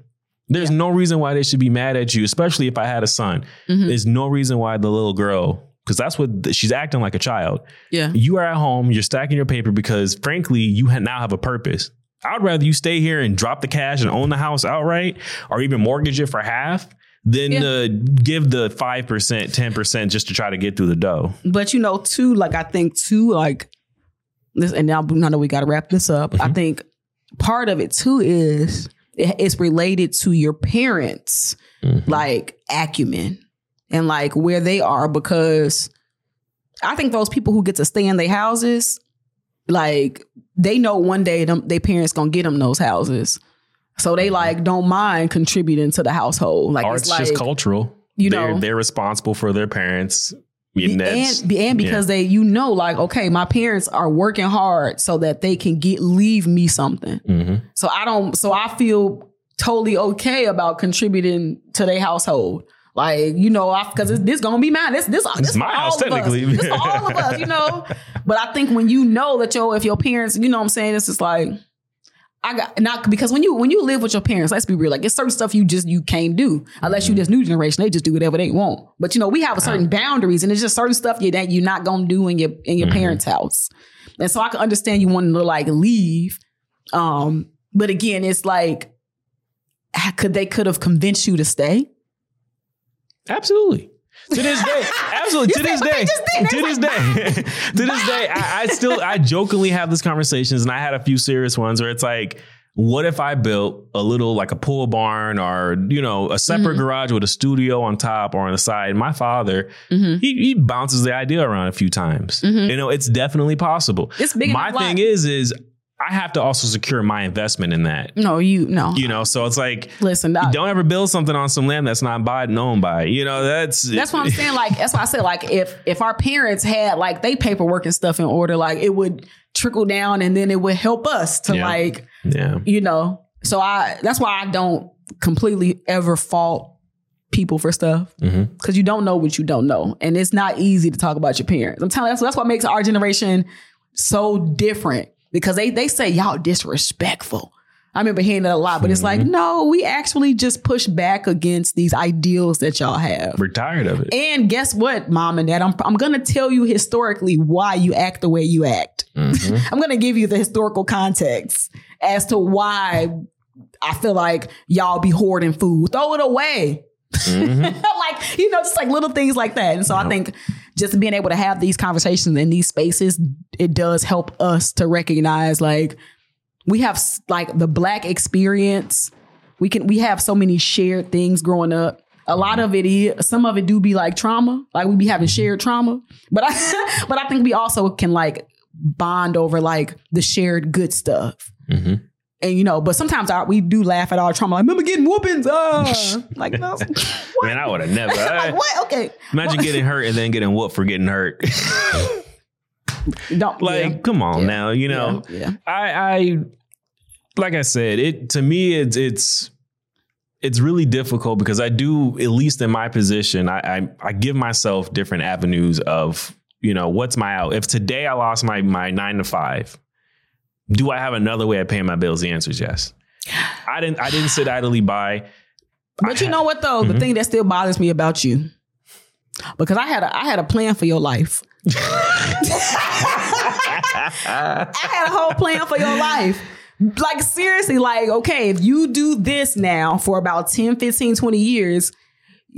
There's no reason why they should be mad at you, especially if I had a son. Mhm. There's no reason why the little girl, because that's what she's acting like a child. Yeah. You are at home, you're stacking your paper because, frankly, you ha- now have a purpose. I'd rather you stay here and drop the cash and own the house outright, or even mortgage it for half, than Yeah. uh, give the five percent, ten percent just to try to get through the dough. But you know, too, like I think too, like this, and now, now that we got to wrap this up, I Mhm. think part of it too is it's related to your parents, Mhm. like acumen and like where they are, because I think those people who get to stay in their houses, like they know one day them their parents gonna get them those houses. So they like don't mind contributing to the household. Like or it's like just cultural. you they're, know they're responsible for their parents. I mean, Be- that's- and, and because they you know like okay my parents are working hard so that they can get leave me something. Mhm. so i don't so i feel totally okay about contributing to their household. Like you know because this gonna be mine. This this, this my house, all of us. technically. this for all of us you know? [laughs] But i think when you know that your if your parents you know what i'm saying? It's just like I got not because when you when you live with your parents, let's be real, like it's certain stuff you just you can't do unless you this new generation. They just do whatever they want. But you know, we have a certain boundaries, and it's just certain stuff you that you're not gonna do in your in your Mhm. parents' house. And so I can understand you wanting to like leave. Um, but again, it's like could they could have convinced you to stay? Absolutely. To this day, absolutely. to this day, they just did. to this day, [laughs] to this day, I, still, I jokingly have these conversations, and I had a few serious ones where it's like, what if I built a little like a pool barn or you know a separate Mhm. garage with a studio on top or on the side? My father, Mm-hmm. he, he bounces the idea around a few times. Mhm. You know, it's definitely possible. It's big. My thing lot. is, is I have to also secure my investment in that. no, you no. You know, so it's like Listen, don't ever build something on some land that's not bought and owned by. You know, that's That's what I'm [laughs] saying. Like that's why I said like if if our parents had like they paperwork and stuff in order, like it would trickle down and then it would help us to Yeah. like Yeah. you know. So I that's why I don't completely ever fault people for stuff mm-hmm. because you don't know what you don't know, and it's not easy to talk about your parents. I'm telling you, that's that's what makes our generation so different because they they say y'all disrespectful. I remember hearing that a lot, but it's like Mhm. no, we actually just push back against these ideals that y'all have. We're tired of it. And guess what, mom and dad? I'm, I'm going to tell you historically why you act the way you act. Mhm. [laughs] I'm going to give you the historical context as to why I feel like y'all be hoarding food. Throw it away. Mhm. [laughs] like, you know, just like little things like that. And so I think just being able to have these conversations in these spaces, it does help us to recognize like we have like the black experience. We can we have so many shared things growing up. A lot of it is some of it do be like trauma. Like we be having shared trauma. But I [laughs] but I think we also can like bond over like the shared good stuff. Mhm. And you know, but sometimes our, we do laugh at our trauma. Like, remember getting whoopings? Uh. [laughs] like, no, [laughs] Man, I would have never. [laughs] like, what? Okay, imagine getting hurt and then getting whooped for getting hurt. don't like, yeah. come on Yeah. now. You know, yeah, I, I, like I said, it to me, it's it's it's really difficult because I do, at least in my position, I I, I give myself different avenues of you know what's my out. If today I lost my my nine to five, do I have another way of paying my bills? The answer is yes. I didn't I didn't sit idly by. But you know what though? The Mhm. thing that still bothers me about you, because I had a I had a plan for your life. [laughs] I had a whole plan for your life. Like seriously, like okay, if you do this now for about 10, 15, 20 years,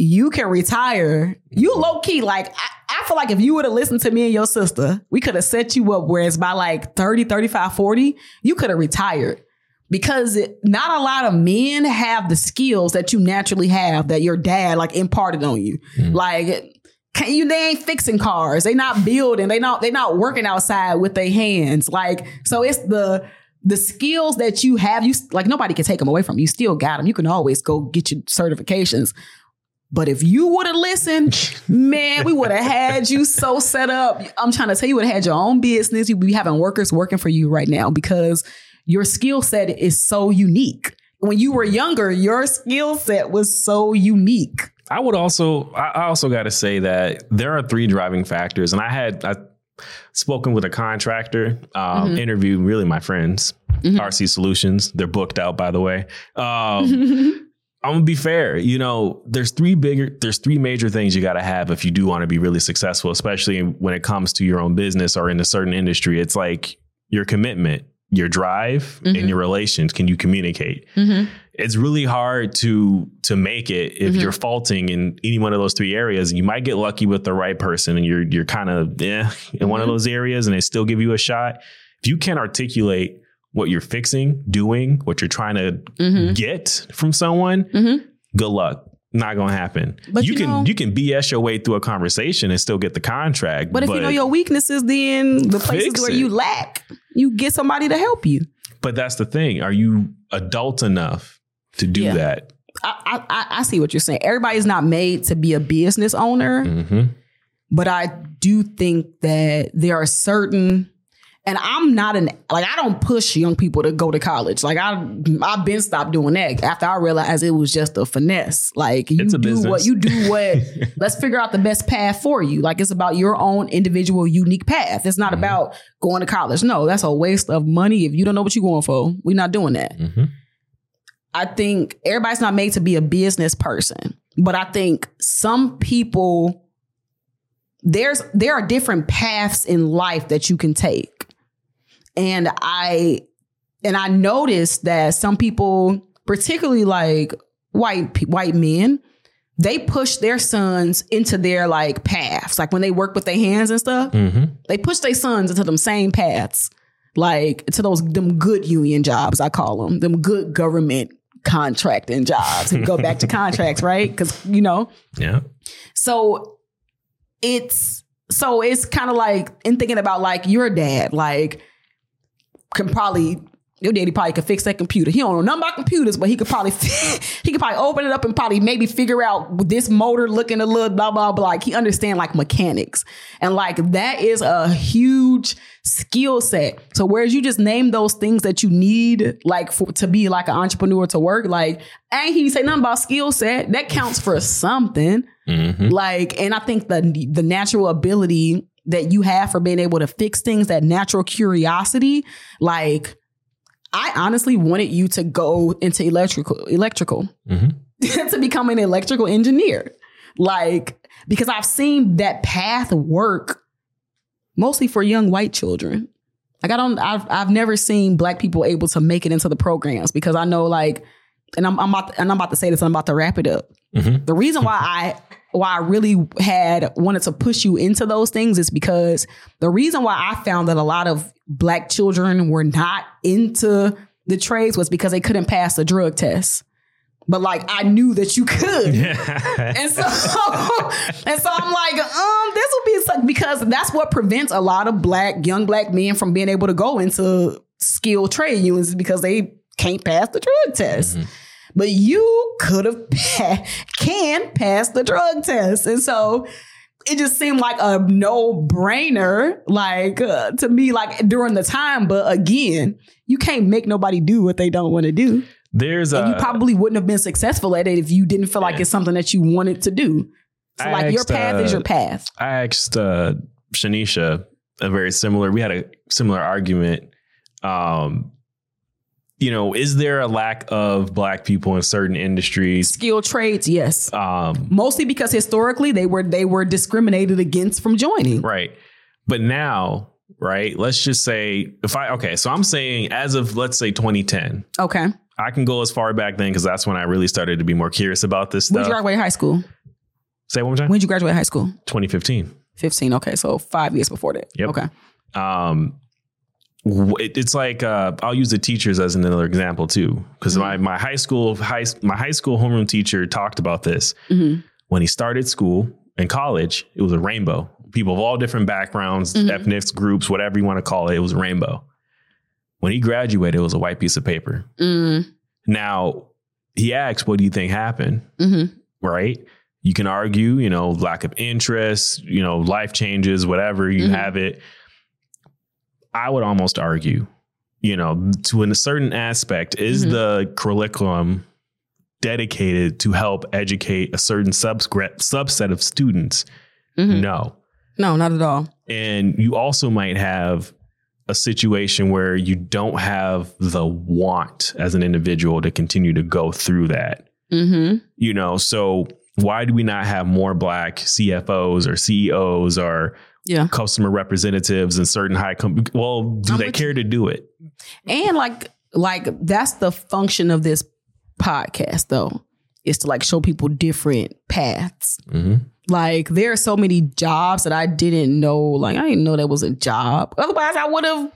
you can retire. You low key, like I, I feel like if you would have listened to me and your sister, we could have set you up whereas by like 30, 35, 40, you could have retired. Because it, not a lot of men have the skills that you naturally have that your dad like imparted on you. Mm. Like can you they ain't fixing cars. They not building. They not they not working outside with their hands. Like so it's the the skills that you have, you like nobody can take them away from you. You still got them. You can always go get your certifications. But if you would have listened, man, we would have had you so set up. I'm trying to tell you, would have had your own business. You'd be having workers working for you right now because your skill set is so unique. When you were younger, your skill set was so unique. I would also, I also got to say that there are three driving factors, and I had I spoken with a contractor, um, mm-hmm. interviewed really my friends, mm-hmm. RC Solutions. They're booked out, by the way. Um, [laughs] I'm gonna be fair. You know, there's three bigger, there's three major things you got to have if you do want to be really successful, especially when it comes to your own business or in a certain industry. It's like your commitment, your drive, mm-hmm. and your relations. Can you communicate? Mm-hmm. It's really hard to to make it if mm-hmm. you're faulting in any one of those three areas. You might get lucky with the right person, and you're you're kind of yeah in one of mm-hmm. those areas, and they still give you a shot. If you can't articulate what you're fixing, doing, what you're trying to mm-hmm. get from someone, mm-hmm. good luck. Not gonna happen. But you, you can know, you can BS your way through a conversation and still get the contract. But if you know your weaknesses, then the places where it. you lack, you get somebody to help you. But that's the thing. Are you adult enough to do yeah. that? I, I, I see what you're saying. Everybody's not made to be a business owner, mm-hmm. but I do think that there are certain and I'm not an like I don't push young people to go to college. Like I I've been stopped doing that after I realized it was just a finesse. Like you do business. what you do what [laughs] let's figure out the best path for you. Like it's about your own individual unique path. It's not mm-hmm. about going to college. No, that's a waste of money if you don't know what you're going for. We're not doing that. Mm-hmm. I think everybody's not made to be a business person, but I think some people there's there are different paths in life that you can take and I and I noticed that some people, particularly like white white men, they push their sons into their like paths. Like when they work with their hands and stuff, mm-hmm. they push their sons into them same paths. Like to those them good union jobs, I call them them good government contracting jobs. go [laughs] back to contracts, right? Because you know, yeah. So it's so it's kind of like in thinking about like your dad, like can probably your daddy probably could fix that computer. He don't know nothing about computers, but he could probably [laughs] he could probably open it up and probably maybe figure out this motor looking a little blah blah blah. Like he understand like mechanics, and like that is a huge skill set. So whereas you just name those things that you need like for to be like an entrepreneur to work, like ain't he say nothing about skill set that counts for something. Mm-hmm. Like, and I think the the natural ability that you have for being able to fix things, that natural curiosity, like I honestly wanted you to go into electrical electrical mm-hmm. [laughs] to become an electrical engineer. Like because I've seen that path work mostly for young white children. Like I don't I've I've never seen black people able to make it into the programs because I know like and I'm, I'm about to, and I'm about to say this I'm about to wrap it up. Mm-hmm. The reason why I why I really had wanted to push you into those things is because the reason why I found that a lot of black children were not into the trades was because they couldn't pass the drug test. But like I knew that you could. Yeah. [laughs] and so [laughs] and so I'm like, um, this will be because that's what prevents a lot of black, young black men from being able to go into skilled trade unions because they can't pass the drug test. Mm-hmm but you could have [laughs] pa- can pass the drug test. And so it just seemed like a no brainer, like uh, to me, like during the time. But again, you can't make nobody do what they don't want to do. There's and a, you probably wouldn't have been successful at it if you didn't feel like it's something that you wanted to do. So I like asked, your path uh, is your path. I asked uh, Shanisha a very similar. We had a similar argument. Um, you know, is there a lack of black people in certain industries? Skilled trades, yes. Um, Mostly because historically they were they were discriminated against from joining. Right. But now, right, let's just say if I okay, so I'm saying as of let's say 2010. Okay. I can go as far back then because that's when I really started to be more curious about this stuff. When did you graduate high school? Say one more time. When did you graduate high school? 2015. 15. Okay, so five years before that. Yep. Okay. Um, it's like uh, I'll use the teachers as another example too, because mm-hmm. my my high school high my high school homeroom teacher talked about this mm-hmm. when he started school and college. It was a rainbow, people of all different backgrounds, mm-hmm. ethnic groups, whatever you want to call it. It was a rainbow. When he graduated, it was a white piece of paper. Mm, Now, he asked, What do you think happened? mhm. Right? You can argue, you know, lack of interest, you know, life changes, whatever, you Mhm. have it. I would almost argue, you know, to in a certain aspect, is Mhm. the curriculum dedicated to help educate a certain subscri- subset of students? Mhm. No. No, not at all. And you also might have a situation where you don't have the want as an individual to continue to go through that. Mm-hmm. You know, so why do we not have more black CFOs or CEOs or Yeah. customer representatives in certain high com- well, do I'm they care to do it? And like like that's the function of this podcast though, is to like show people different paths. Mm-hmm. Like there are so many jobs that I didn't know. Like I didn't know that was a job. Otherwise, I would have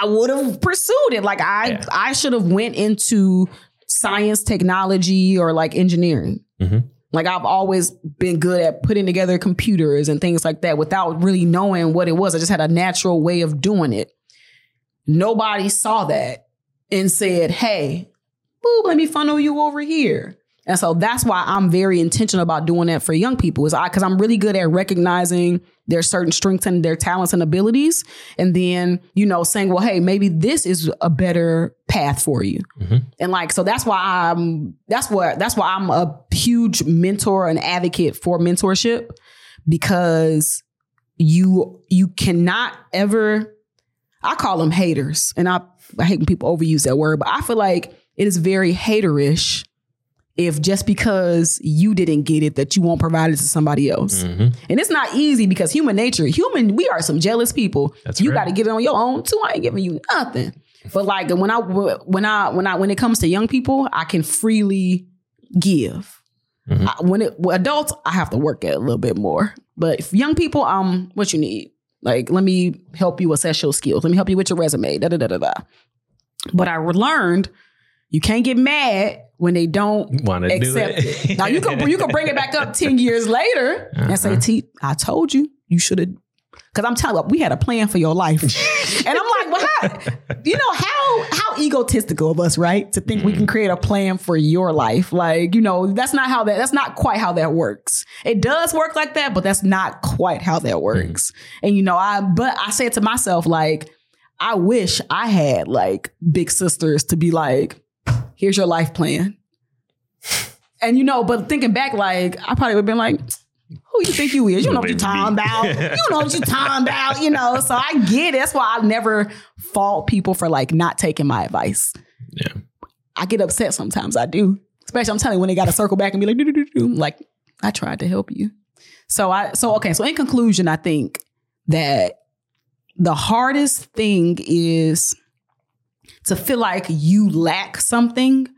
I would have pursued it. Like I Yeah. I should have went into science, technology, or like engineering. Mhm. Like I've always been good at putting together computers and things like that without really knowing what it was. I just had a natural way of doing it. Nobody saw that and said, "Hey, boop, let me funnel you over here." And so that's why I'm very intentional about doing that for young people. Is I because I'm really good at recognizing their certain strengths and their talents and abilities, and then you know saying, well, hey, maybe this is a better path for you. Mhm. And like so that's why I'm that's what that's why I'm a huge mentor and advocate for mentorship because you you cannot ever I call them haters, and I, I hate when people overuse that word, but I feel like it is very haterish if just because you didn't get it that you won't provide it to somebody else. Mm-hmm. And it's not easy because human nature, human, we are some jealous people. That's you right. got to get it on your own too. I ain't giving you nothing. But like when I when I when I when it comes to young people, I can freely give. Mhm. I, when it adults, I have to work at it a little bit more. But if young people, um, what you need? Like, let me help you assess your skills. Let me help you with your resume. Da da da da da. But I learned you can't get mad when they don't Want to do accept it? it. Now you can you can bring it back up ten years later and say, Uh-huh. "T, I told you you should have." Because I'm telling you, we had a plan for your life, [laughs] and I'm like, "Well, how, you know how how egotistical of us, right? To think we Mm. can create a plan for your life, like you know, that's not how that that's not quite how that works. It does work like that, but that's not quite how that works. And you know, I but I said to myself, like, I wish I had like big sisters to be like, here's your life plan. And you know, but thinking back, like I probably would have been like, who you think you is? You don't know what you Baby. talking about. [laughs] You don't know what you're talking about, you know. So I get it. That's why I never fault people for like not taking my advice. Yeah. I get upset sometimes. I do. Especially I'm telling you when they gotta circle back and be like, like, I tried to help you. So I so okay, so in conclusion, I think that the hardest thing is to feel like you lack something,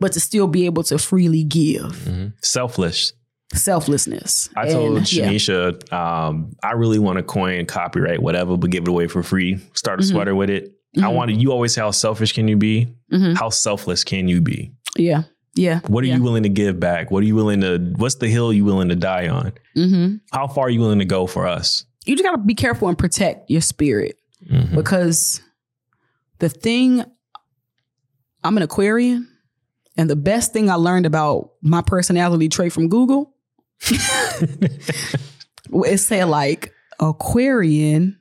but to still be able to freely give. Mhm. Selfless. Selflessness. I told And, yeah. Shanisha, um, I really want to coin copyright, whatever, but give it away for free. Start a Mhm. sweater with it. I Mhm. wanted you always say how selfish can you be? Mhm. How selfless can you be? Yeah. Yeah. What are yeah. you willing to give back? What are you willing to what's the hill you willing to die on? Mm-hmm. How far are you willing to go for us? You just gotta be careful and protect your spirit. Mhm. because the thing I'm an Aquarian, and the best thing I learned about my personality trait from Google [laughs] it said like Aquarian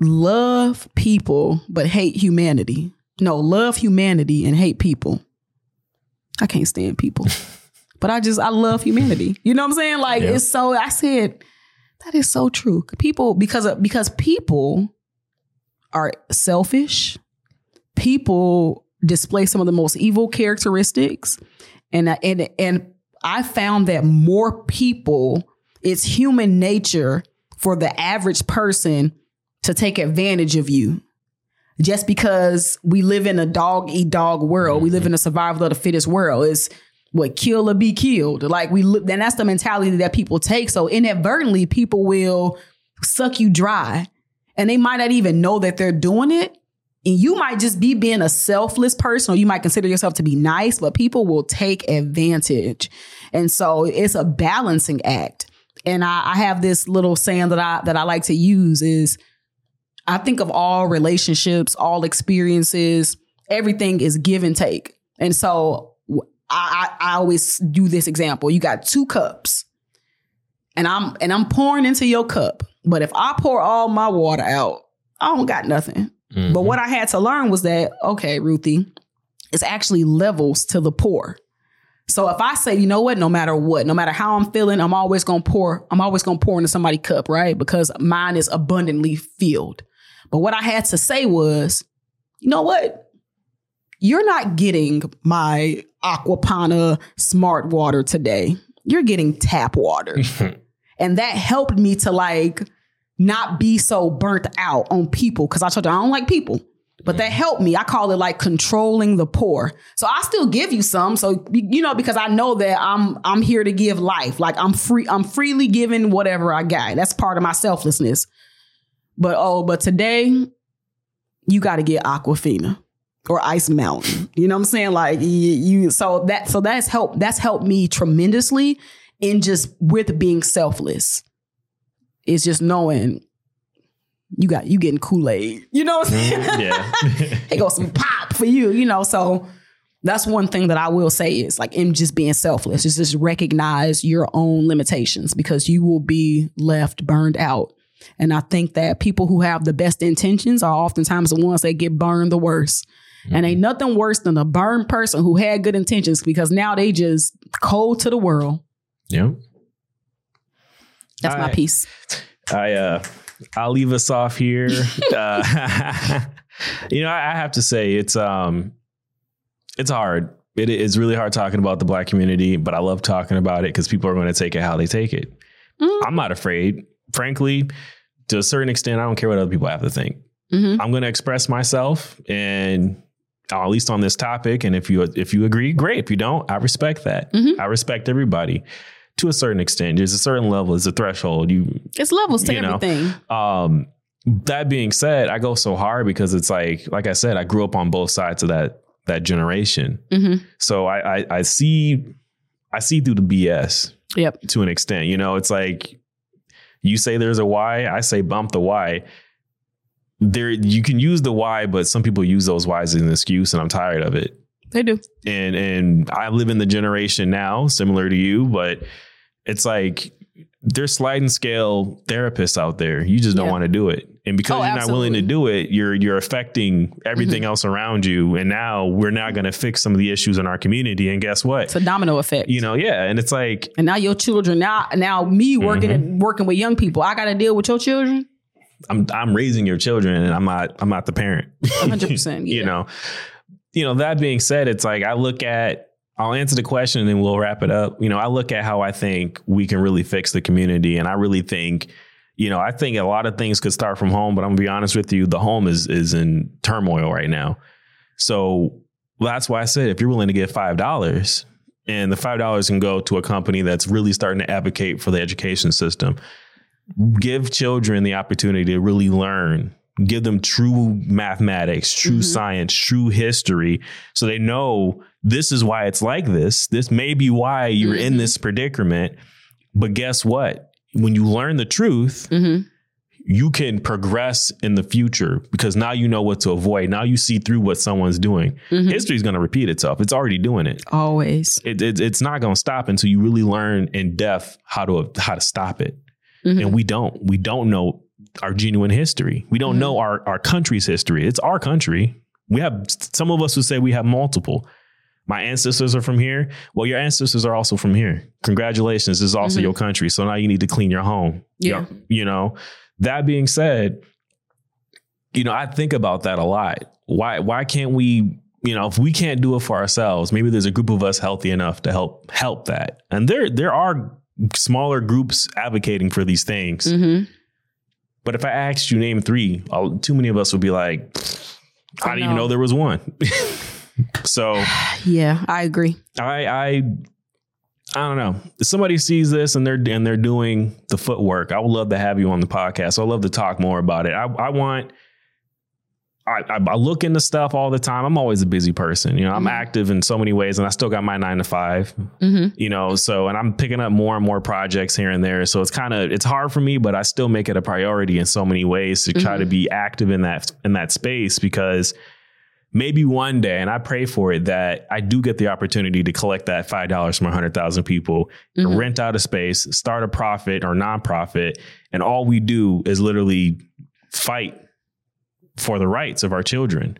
love people but hate humanity. No, love humanity and hate people. I can't stand people. [laughs] But I just I love humanity. You know what I'm saying? Like Yeah. it's so I said that is so true. People because of, because people are selfish. People display some of the most evil characteristics, and I- and and I found that more people, it's human nature for the average person to take advantage of you. Just because we live in a dog eat dog world, we live in a mm-hmm. survival of the fittest world. Is what kill or be killed. Like we, li- then that's the mentality that people take. So inadvertently, people will suck you dry, and they might not even know that they're doing it. And you might just be being a selfless person, or you might consider yourself to be nice, but people will take advantage. And so it's a balancing act. And I, I have this little saying that I that I like to use is I think of all relationships, all experiences, everything is give and take. And so I, I, I always do this example. You got two cups and I'm and I'm pouring into your cup. But if I pour all my water out, I don't got nothing. Mm-hmm. But what I had to learn was that, okay, Ruthie, it's actually levels to the pour. So if I say, you know what, no matter what, no matter how I'm feeling, I'm always gonna pour, I'm always gonna pour into somebody's cup, right? Because mine is abundantly filled. But what I had to say was, you know what? You're not getting my Acqua Panna smart water today. You're getting tap water. [laughs] and that helped me to like not be so burnt out on people because I told you I don't like people. But that helped me. I call it like controlling the pour. So I still give you some. So you know, because I know that I'm I'm here to give life. Like I'm free, I'm freely giving whatever I got. That's part of my selflessness. But oh, but today you got to get Aquafina or Ice Mountain. You know what I'm saying? Like you, you so that so that's helped that's helped me tremendously in just with being selfless. It's just knowing you got you getting Kool-Aid. You know what I'm saying? Mm, yeah. [laughs] it goes some pop for you, you know. So that's one thing that I will say is like in just being selfless, is just recognize your own limitations because you will be left burned out. And I think that people who have the best intentions are oftentimes the ones that get burned the worst. Mm-hmm. And ain't mm-hmm. nothing worse than a burned person who had good intentions because now they just cold to the world. Yeah. That's I, my piece. I uh I'll leave us off here. [laughs] uh, [laughs] you know, I, I have to say it's um it's hard. It is really hard talking about the black community, but I love talking about it because people are going to take it how they take it. Mm-hmm. I'm not afraid. Frankly, to a certain extent, I don't care what other people have to think. Mm-hmm. I'm going to express myself and at least on this topic. And if you if you agree, great. If you don't, I respect that. Mm-hmm. I respect everybody to a certain extent. There's a certain level, there's a threshold. You it's levels to everything. Know. Um, that being said, I go so hard because it's like, like I said, I grew up on both sides of that that generation. Mm-hmm. So I, I I see I see through the BS. Yep. To an extent, you know, it's like you say there's a why, I say bump the why. There, you can use the why, but some people use those whys as an excuse, and I'm tired of it. They do. And and I live in the generation now, similar to you, but it's like there's sliding scale therapists out there. You just don't yeah. want to do it. And because oh, you're absolutely. not willing to do it, you're you're affecting everything mm-hmm. else around you. And now we're not going to fix some of the issues in our community. And guess what? It's a domino effect. You know, yeah. And it's like And now your children, now now me working mm-hmm. working with young people, I gotta deal with your children. I'm I'm raising your children and I'm not I'm not the parent. 100 [laughs] percent You know. You know, that being said, it's like I look at I'll answer the question and then we'll wrap it up. You know, I look at how I think we can really fix the community, and I really think, you know, I think a lot of things could start from home. But I'm gonna be honest with you, the home is is in turmoil right now. So that's why I said if you're willing to give five dollars, and the five dollars can go to a company that's really starting to advocate for the education system, give children the opportunity to really learn give them true mathematics, true mm-hmm. science, true history, so they know this is why it's like this. This may be why you're mm-hmm. in this predicament. But guess what? When you learn the truth, mm-hmm. you can progress in the future because now you know what to avoid. Now you see through what someone's doing. Mm-hmm. History is going to repeat itself. It's already doing it. Always. It, it, it's not going to stop until you really learn in depth how to how to stop it. Mm-hmm. And we don't. We don't know our genuine history. We don't mm-hmm. know our our country's history. It's our country. We have some of us who say we have multiple. My ancestors are from here. Well, your ancestors are also from here. Congratulations. This is also mm-hmm. your country. So now you need to clean your home. Yeah. You know, that being said, you know, I think about that a lot. Why why can't we you know, if we can't do it for ourselves, maybe there's a group of us healthy enough to help help that. And there there are smaller groups advocating for these things. Mm-hmm. But if I asked you name three, I'll, too many of us would be like, I didn't even know there was one. [laughs] so yeah, I agree. I I I don't know. If somebody sees this and they're and they're doing the footwork, I would love to have you on the podcast. I'd love to talk more about it. I, I want I, I, I look into stuff all the time. I'm always a busy person. You know, I'm mm-hmm. active in so many ways, and I still got my nine to 5 mm-hmm. You know, so and I'm picking up more and more projects here and there. So it's kind of it's hard for me, but I still make it a priority in so many ways to try to mm-hmm. be active in that in that space because maybe one day, and I pray for it, that I do get the opportunity to collect that five dollars from hundred thousand people, Mhm. rent out a space, start a profit or nonprofit, and all we do is literally fight for the rights of our children.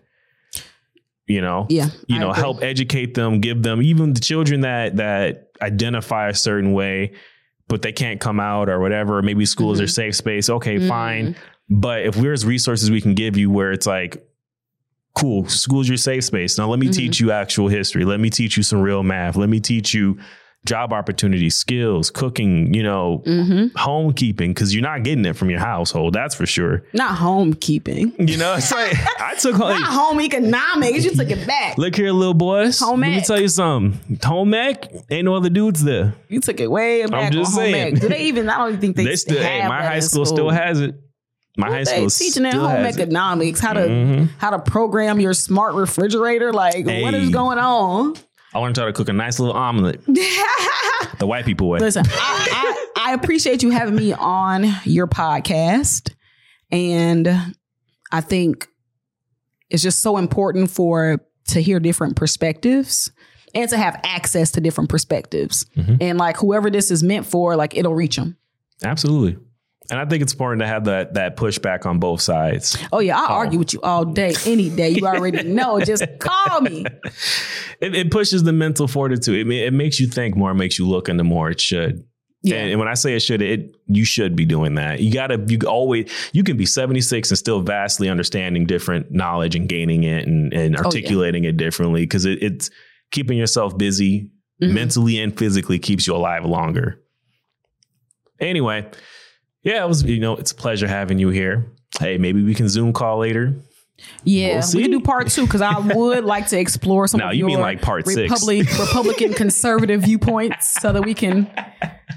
You know, Yeah. you know, help educate them, give them even the children that that identify a certain way, but they can't come out or whatever. Maybe school is their safe space. Okay, Mhm. fine. But if we're as resources we can give you where it's like, cool, school's your safe space. Now let me Mhm. teach you actual history. Let me teach you some real math. Let me teach you job opportunities, skills, cooking, you know, Mhm. homekeeping, because you're not getting it from your household, that's for sure. Not homekeeping. You know, it's like [laughs] I took Not home. economics. You took it back. Look here, little boys. Home Let me tell you something. Home ec, ain't no other dudes there. You took it way back. just on home saying. ec. Do they even? I don't even think they, They, still, hey, have my high in school, still has it. My What high school teaching at home it. economics, how to Mhm. how to program your smart refrigerator. Like, what is going on? I learned how to cook a nice little omelet, [laughs] the white people way. Listen, I, I, I appreciate you having me on your podcast. And I think it's just so important for to hear different perspectives and to have access to different perspectives. Mhm. And like whoever this is meant for, like it'll reach them. Absolutely. And I think it's important to have that that pushback on both sides. Oh yeah, I'll argue with you all day, any day. You already [laughs] know. Just call me. It, it pushes the mental fortitude. It, it makes you think more, It makes you look into more. It should. Yeah. And, and when I say it should, it you should be doing that. You gotta you always you can be 76 and still vastly understanding different knowledge and gaining it and, and Oh, yeah. articulating it differently because it, it's keeping yourself busy Mhm. mentally and physically keeps you alive longer. Anyway, yeah, it was you know it's a pleasure having you here. Hey, maybe we can Zoom call later. Yeah, We'll we can do part two because I would like to explore some [laughs] Now, of you your mean like part six. Republican conservative viewpoints so that we can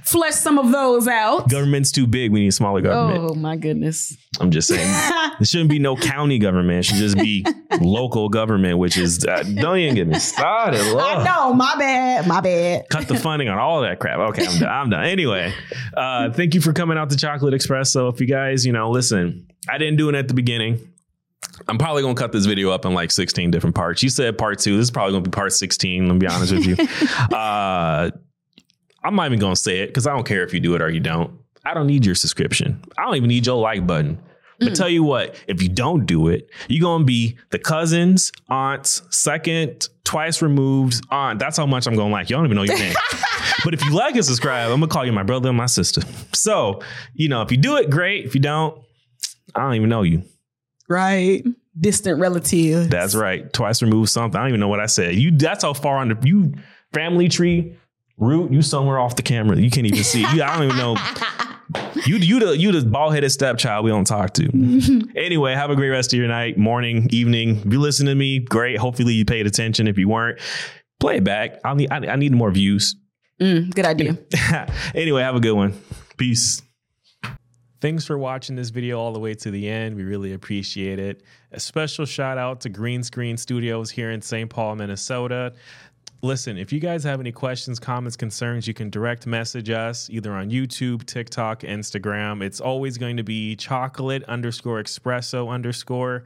flesh some of those out. Government's too big. We need smaller government. Oh my goodness. I'm just saying. [laughs] There shouldn't be no county government. It should just be [laughs] local government, which is uh, don't even get me started. [laughs] I know, my bad, my bad. Cut the funding on all that crap. Okay, I'm done. I'm done. Anyway, uh, thank you for coming out to Chocolate Espresso. So if you guys, you know, listen, I didn't do it at the beginning. I'm probably gonna cut this video up in like 16 different parts. You said part two. This is probably gonna be part 16. Let me be honest with you. uh, I'm not even gonna say it because I don't care if you do it or you don't. I don't need your subscription. I don't even need your like button. But mm. tell you what, if you don't do it, you're gonna be the cousins, aunts, second, twice removed aunt. That's how much I'm gonna like. You don't even know your name. [laughs] but if you like and subscribe, I'm gonna call you my brother and my sister. So, you know, if you do it, great. If you don't, I don't even know you. Right. Distant relative. That's right. Twice removed something. I don't even know what I said. You that's how far under you family tree root, you somewhere off the camera. You can't even see. You, I don't even know. [laughs] You you the you the bald headed stepchild we don't talk to. [laughs] anyway, have a great rest of your night, morning, evening. If you listen to me, great. Hopefully you paid attention. If you weren't, play it back. I need I, I need more views. Mm, good idea. [laughs] anyway, have a good one. Peace. Thanks for watching this video all the way to the end. We really appreciate it. A special shout out to Green Screen Studios here in St. Paul, Minnesota. Listen, if you guys have any questions, comments, concerns, you can direct message us either on YouTube, TikTok, Instagram. It's always going to be chocolate underscore espresso underscore.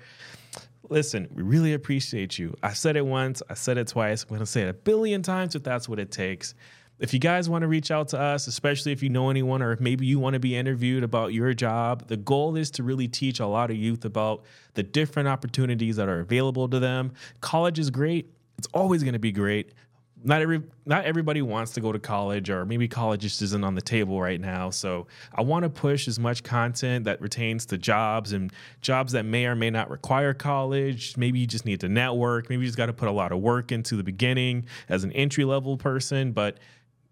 Listen, we really appreciate you. I said it once, I said it twice. I'm going to say it a billion times if that's what it takes. If you guys want to reach out to us, especially if you know anyone or if maybe you want to be interviewed about your job, the goal is to really teach a lot of youth about the different opportunities that are available to them. College is great. It's always going to be great. Not every not everybody wants to go to college or maybe college just isn't on the table right now. So I want to push as much content that pertains to jobs and jobs that may or may not require college. Maybe you just need to network. Maybe you just got to put a lot of work into the beginning as an entry level person, but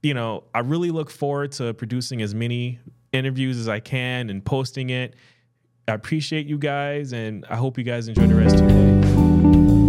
you know, I really look forward to producing as many interviews as I can and posting it. I appreciate you guys, and I hope you guys enjoy the rest of your day.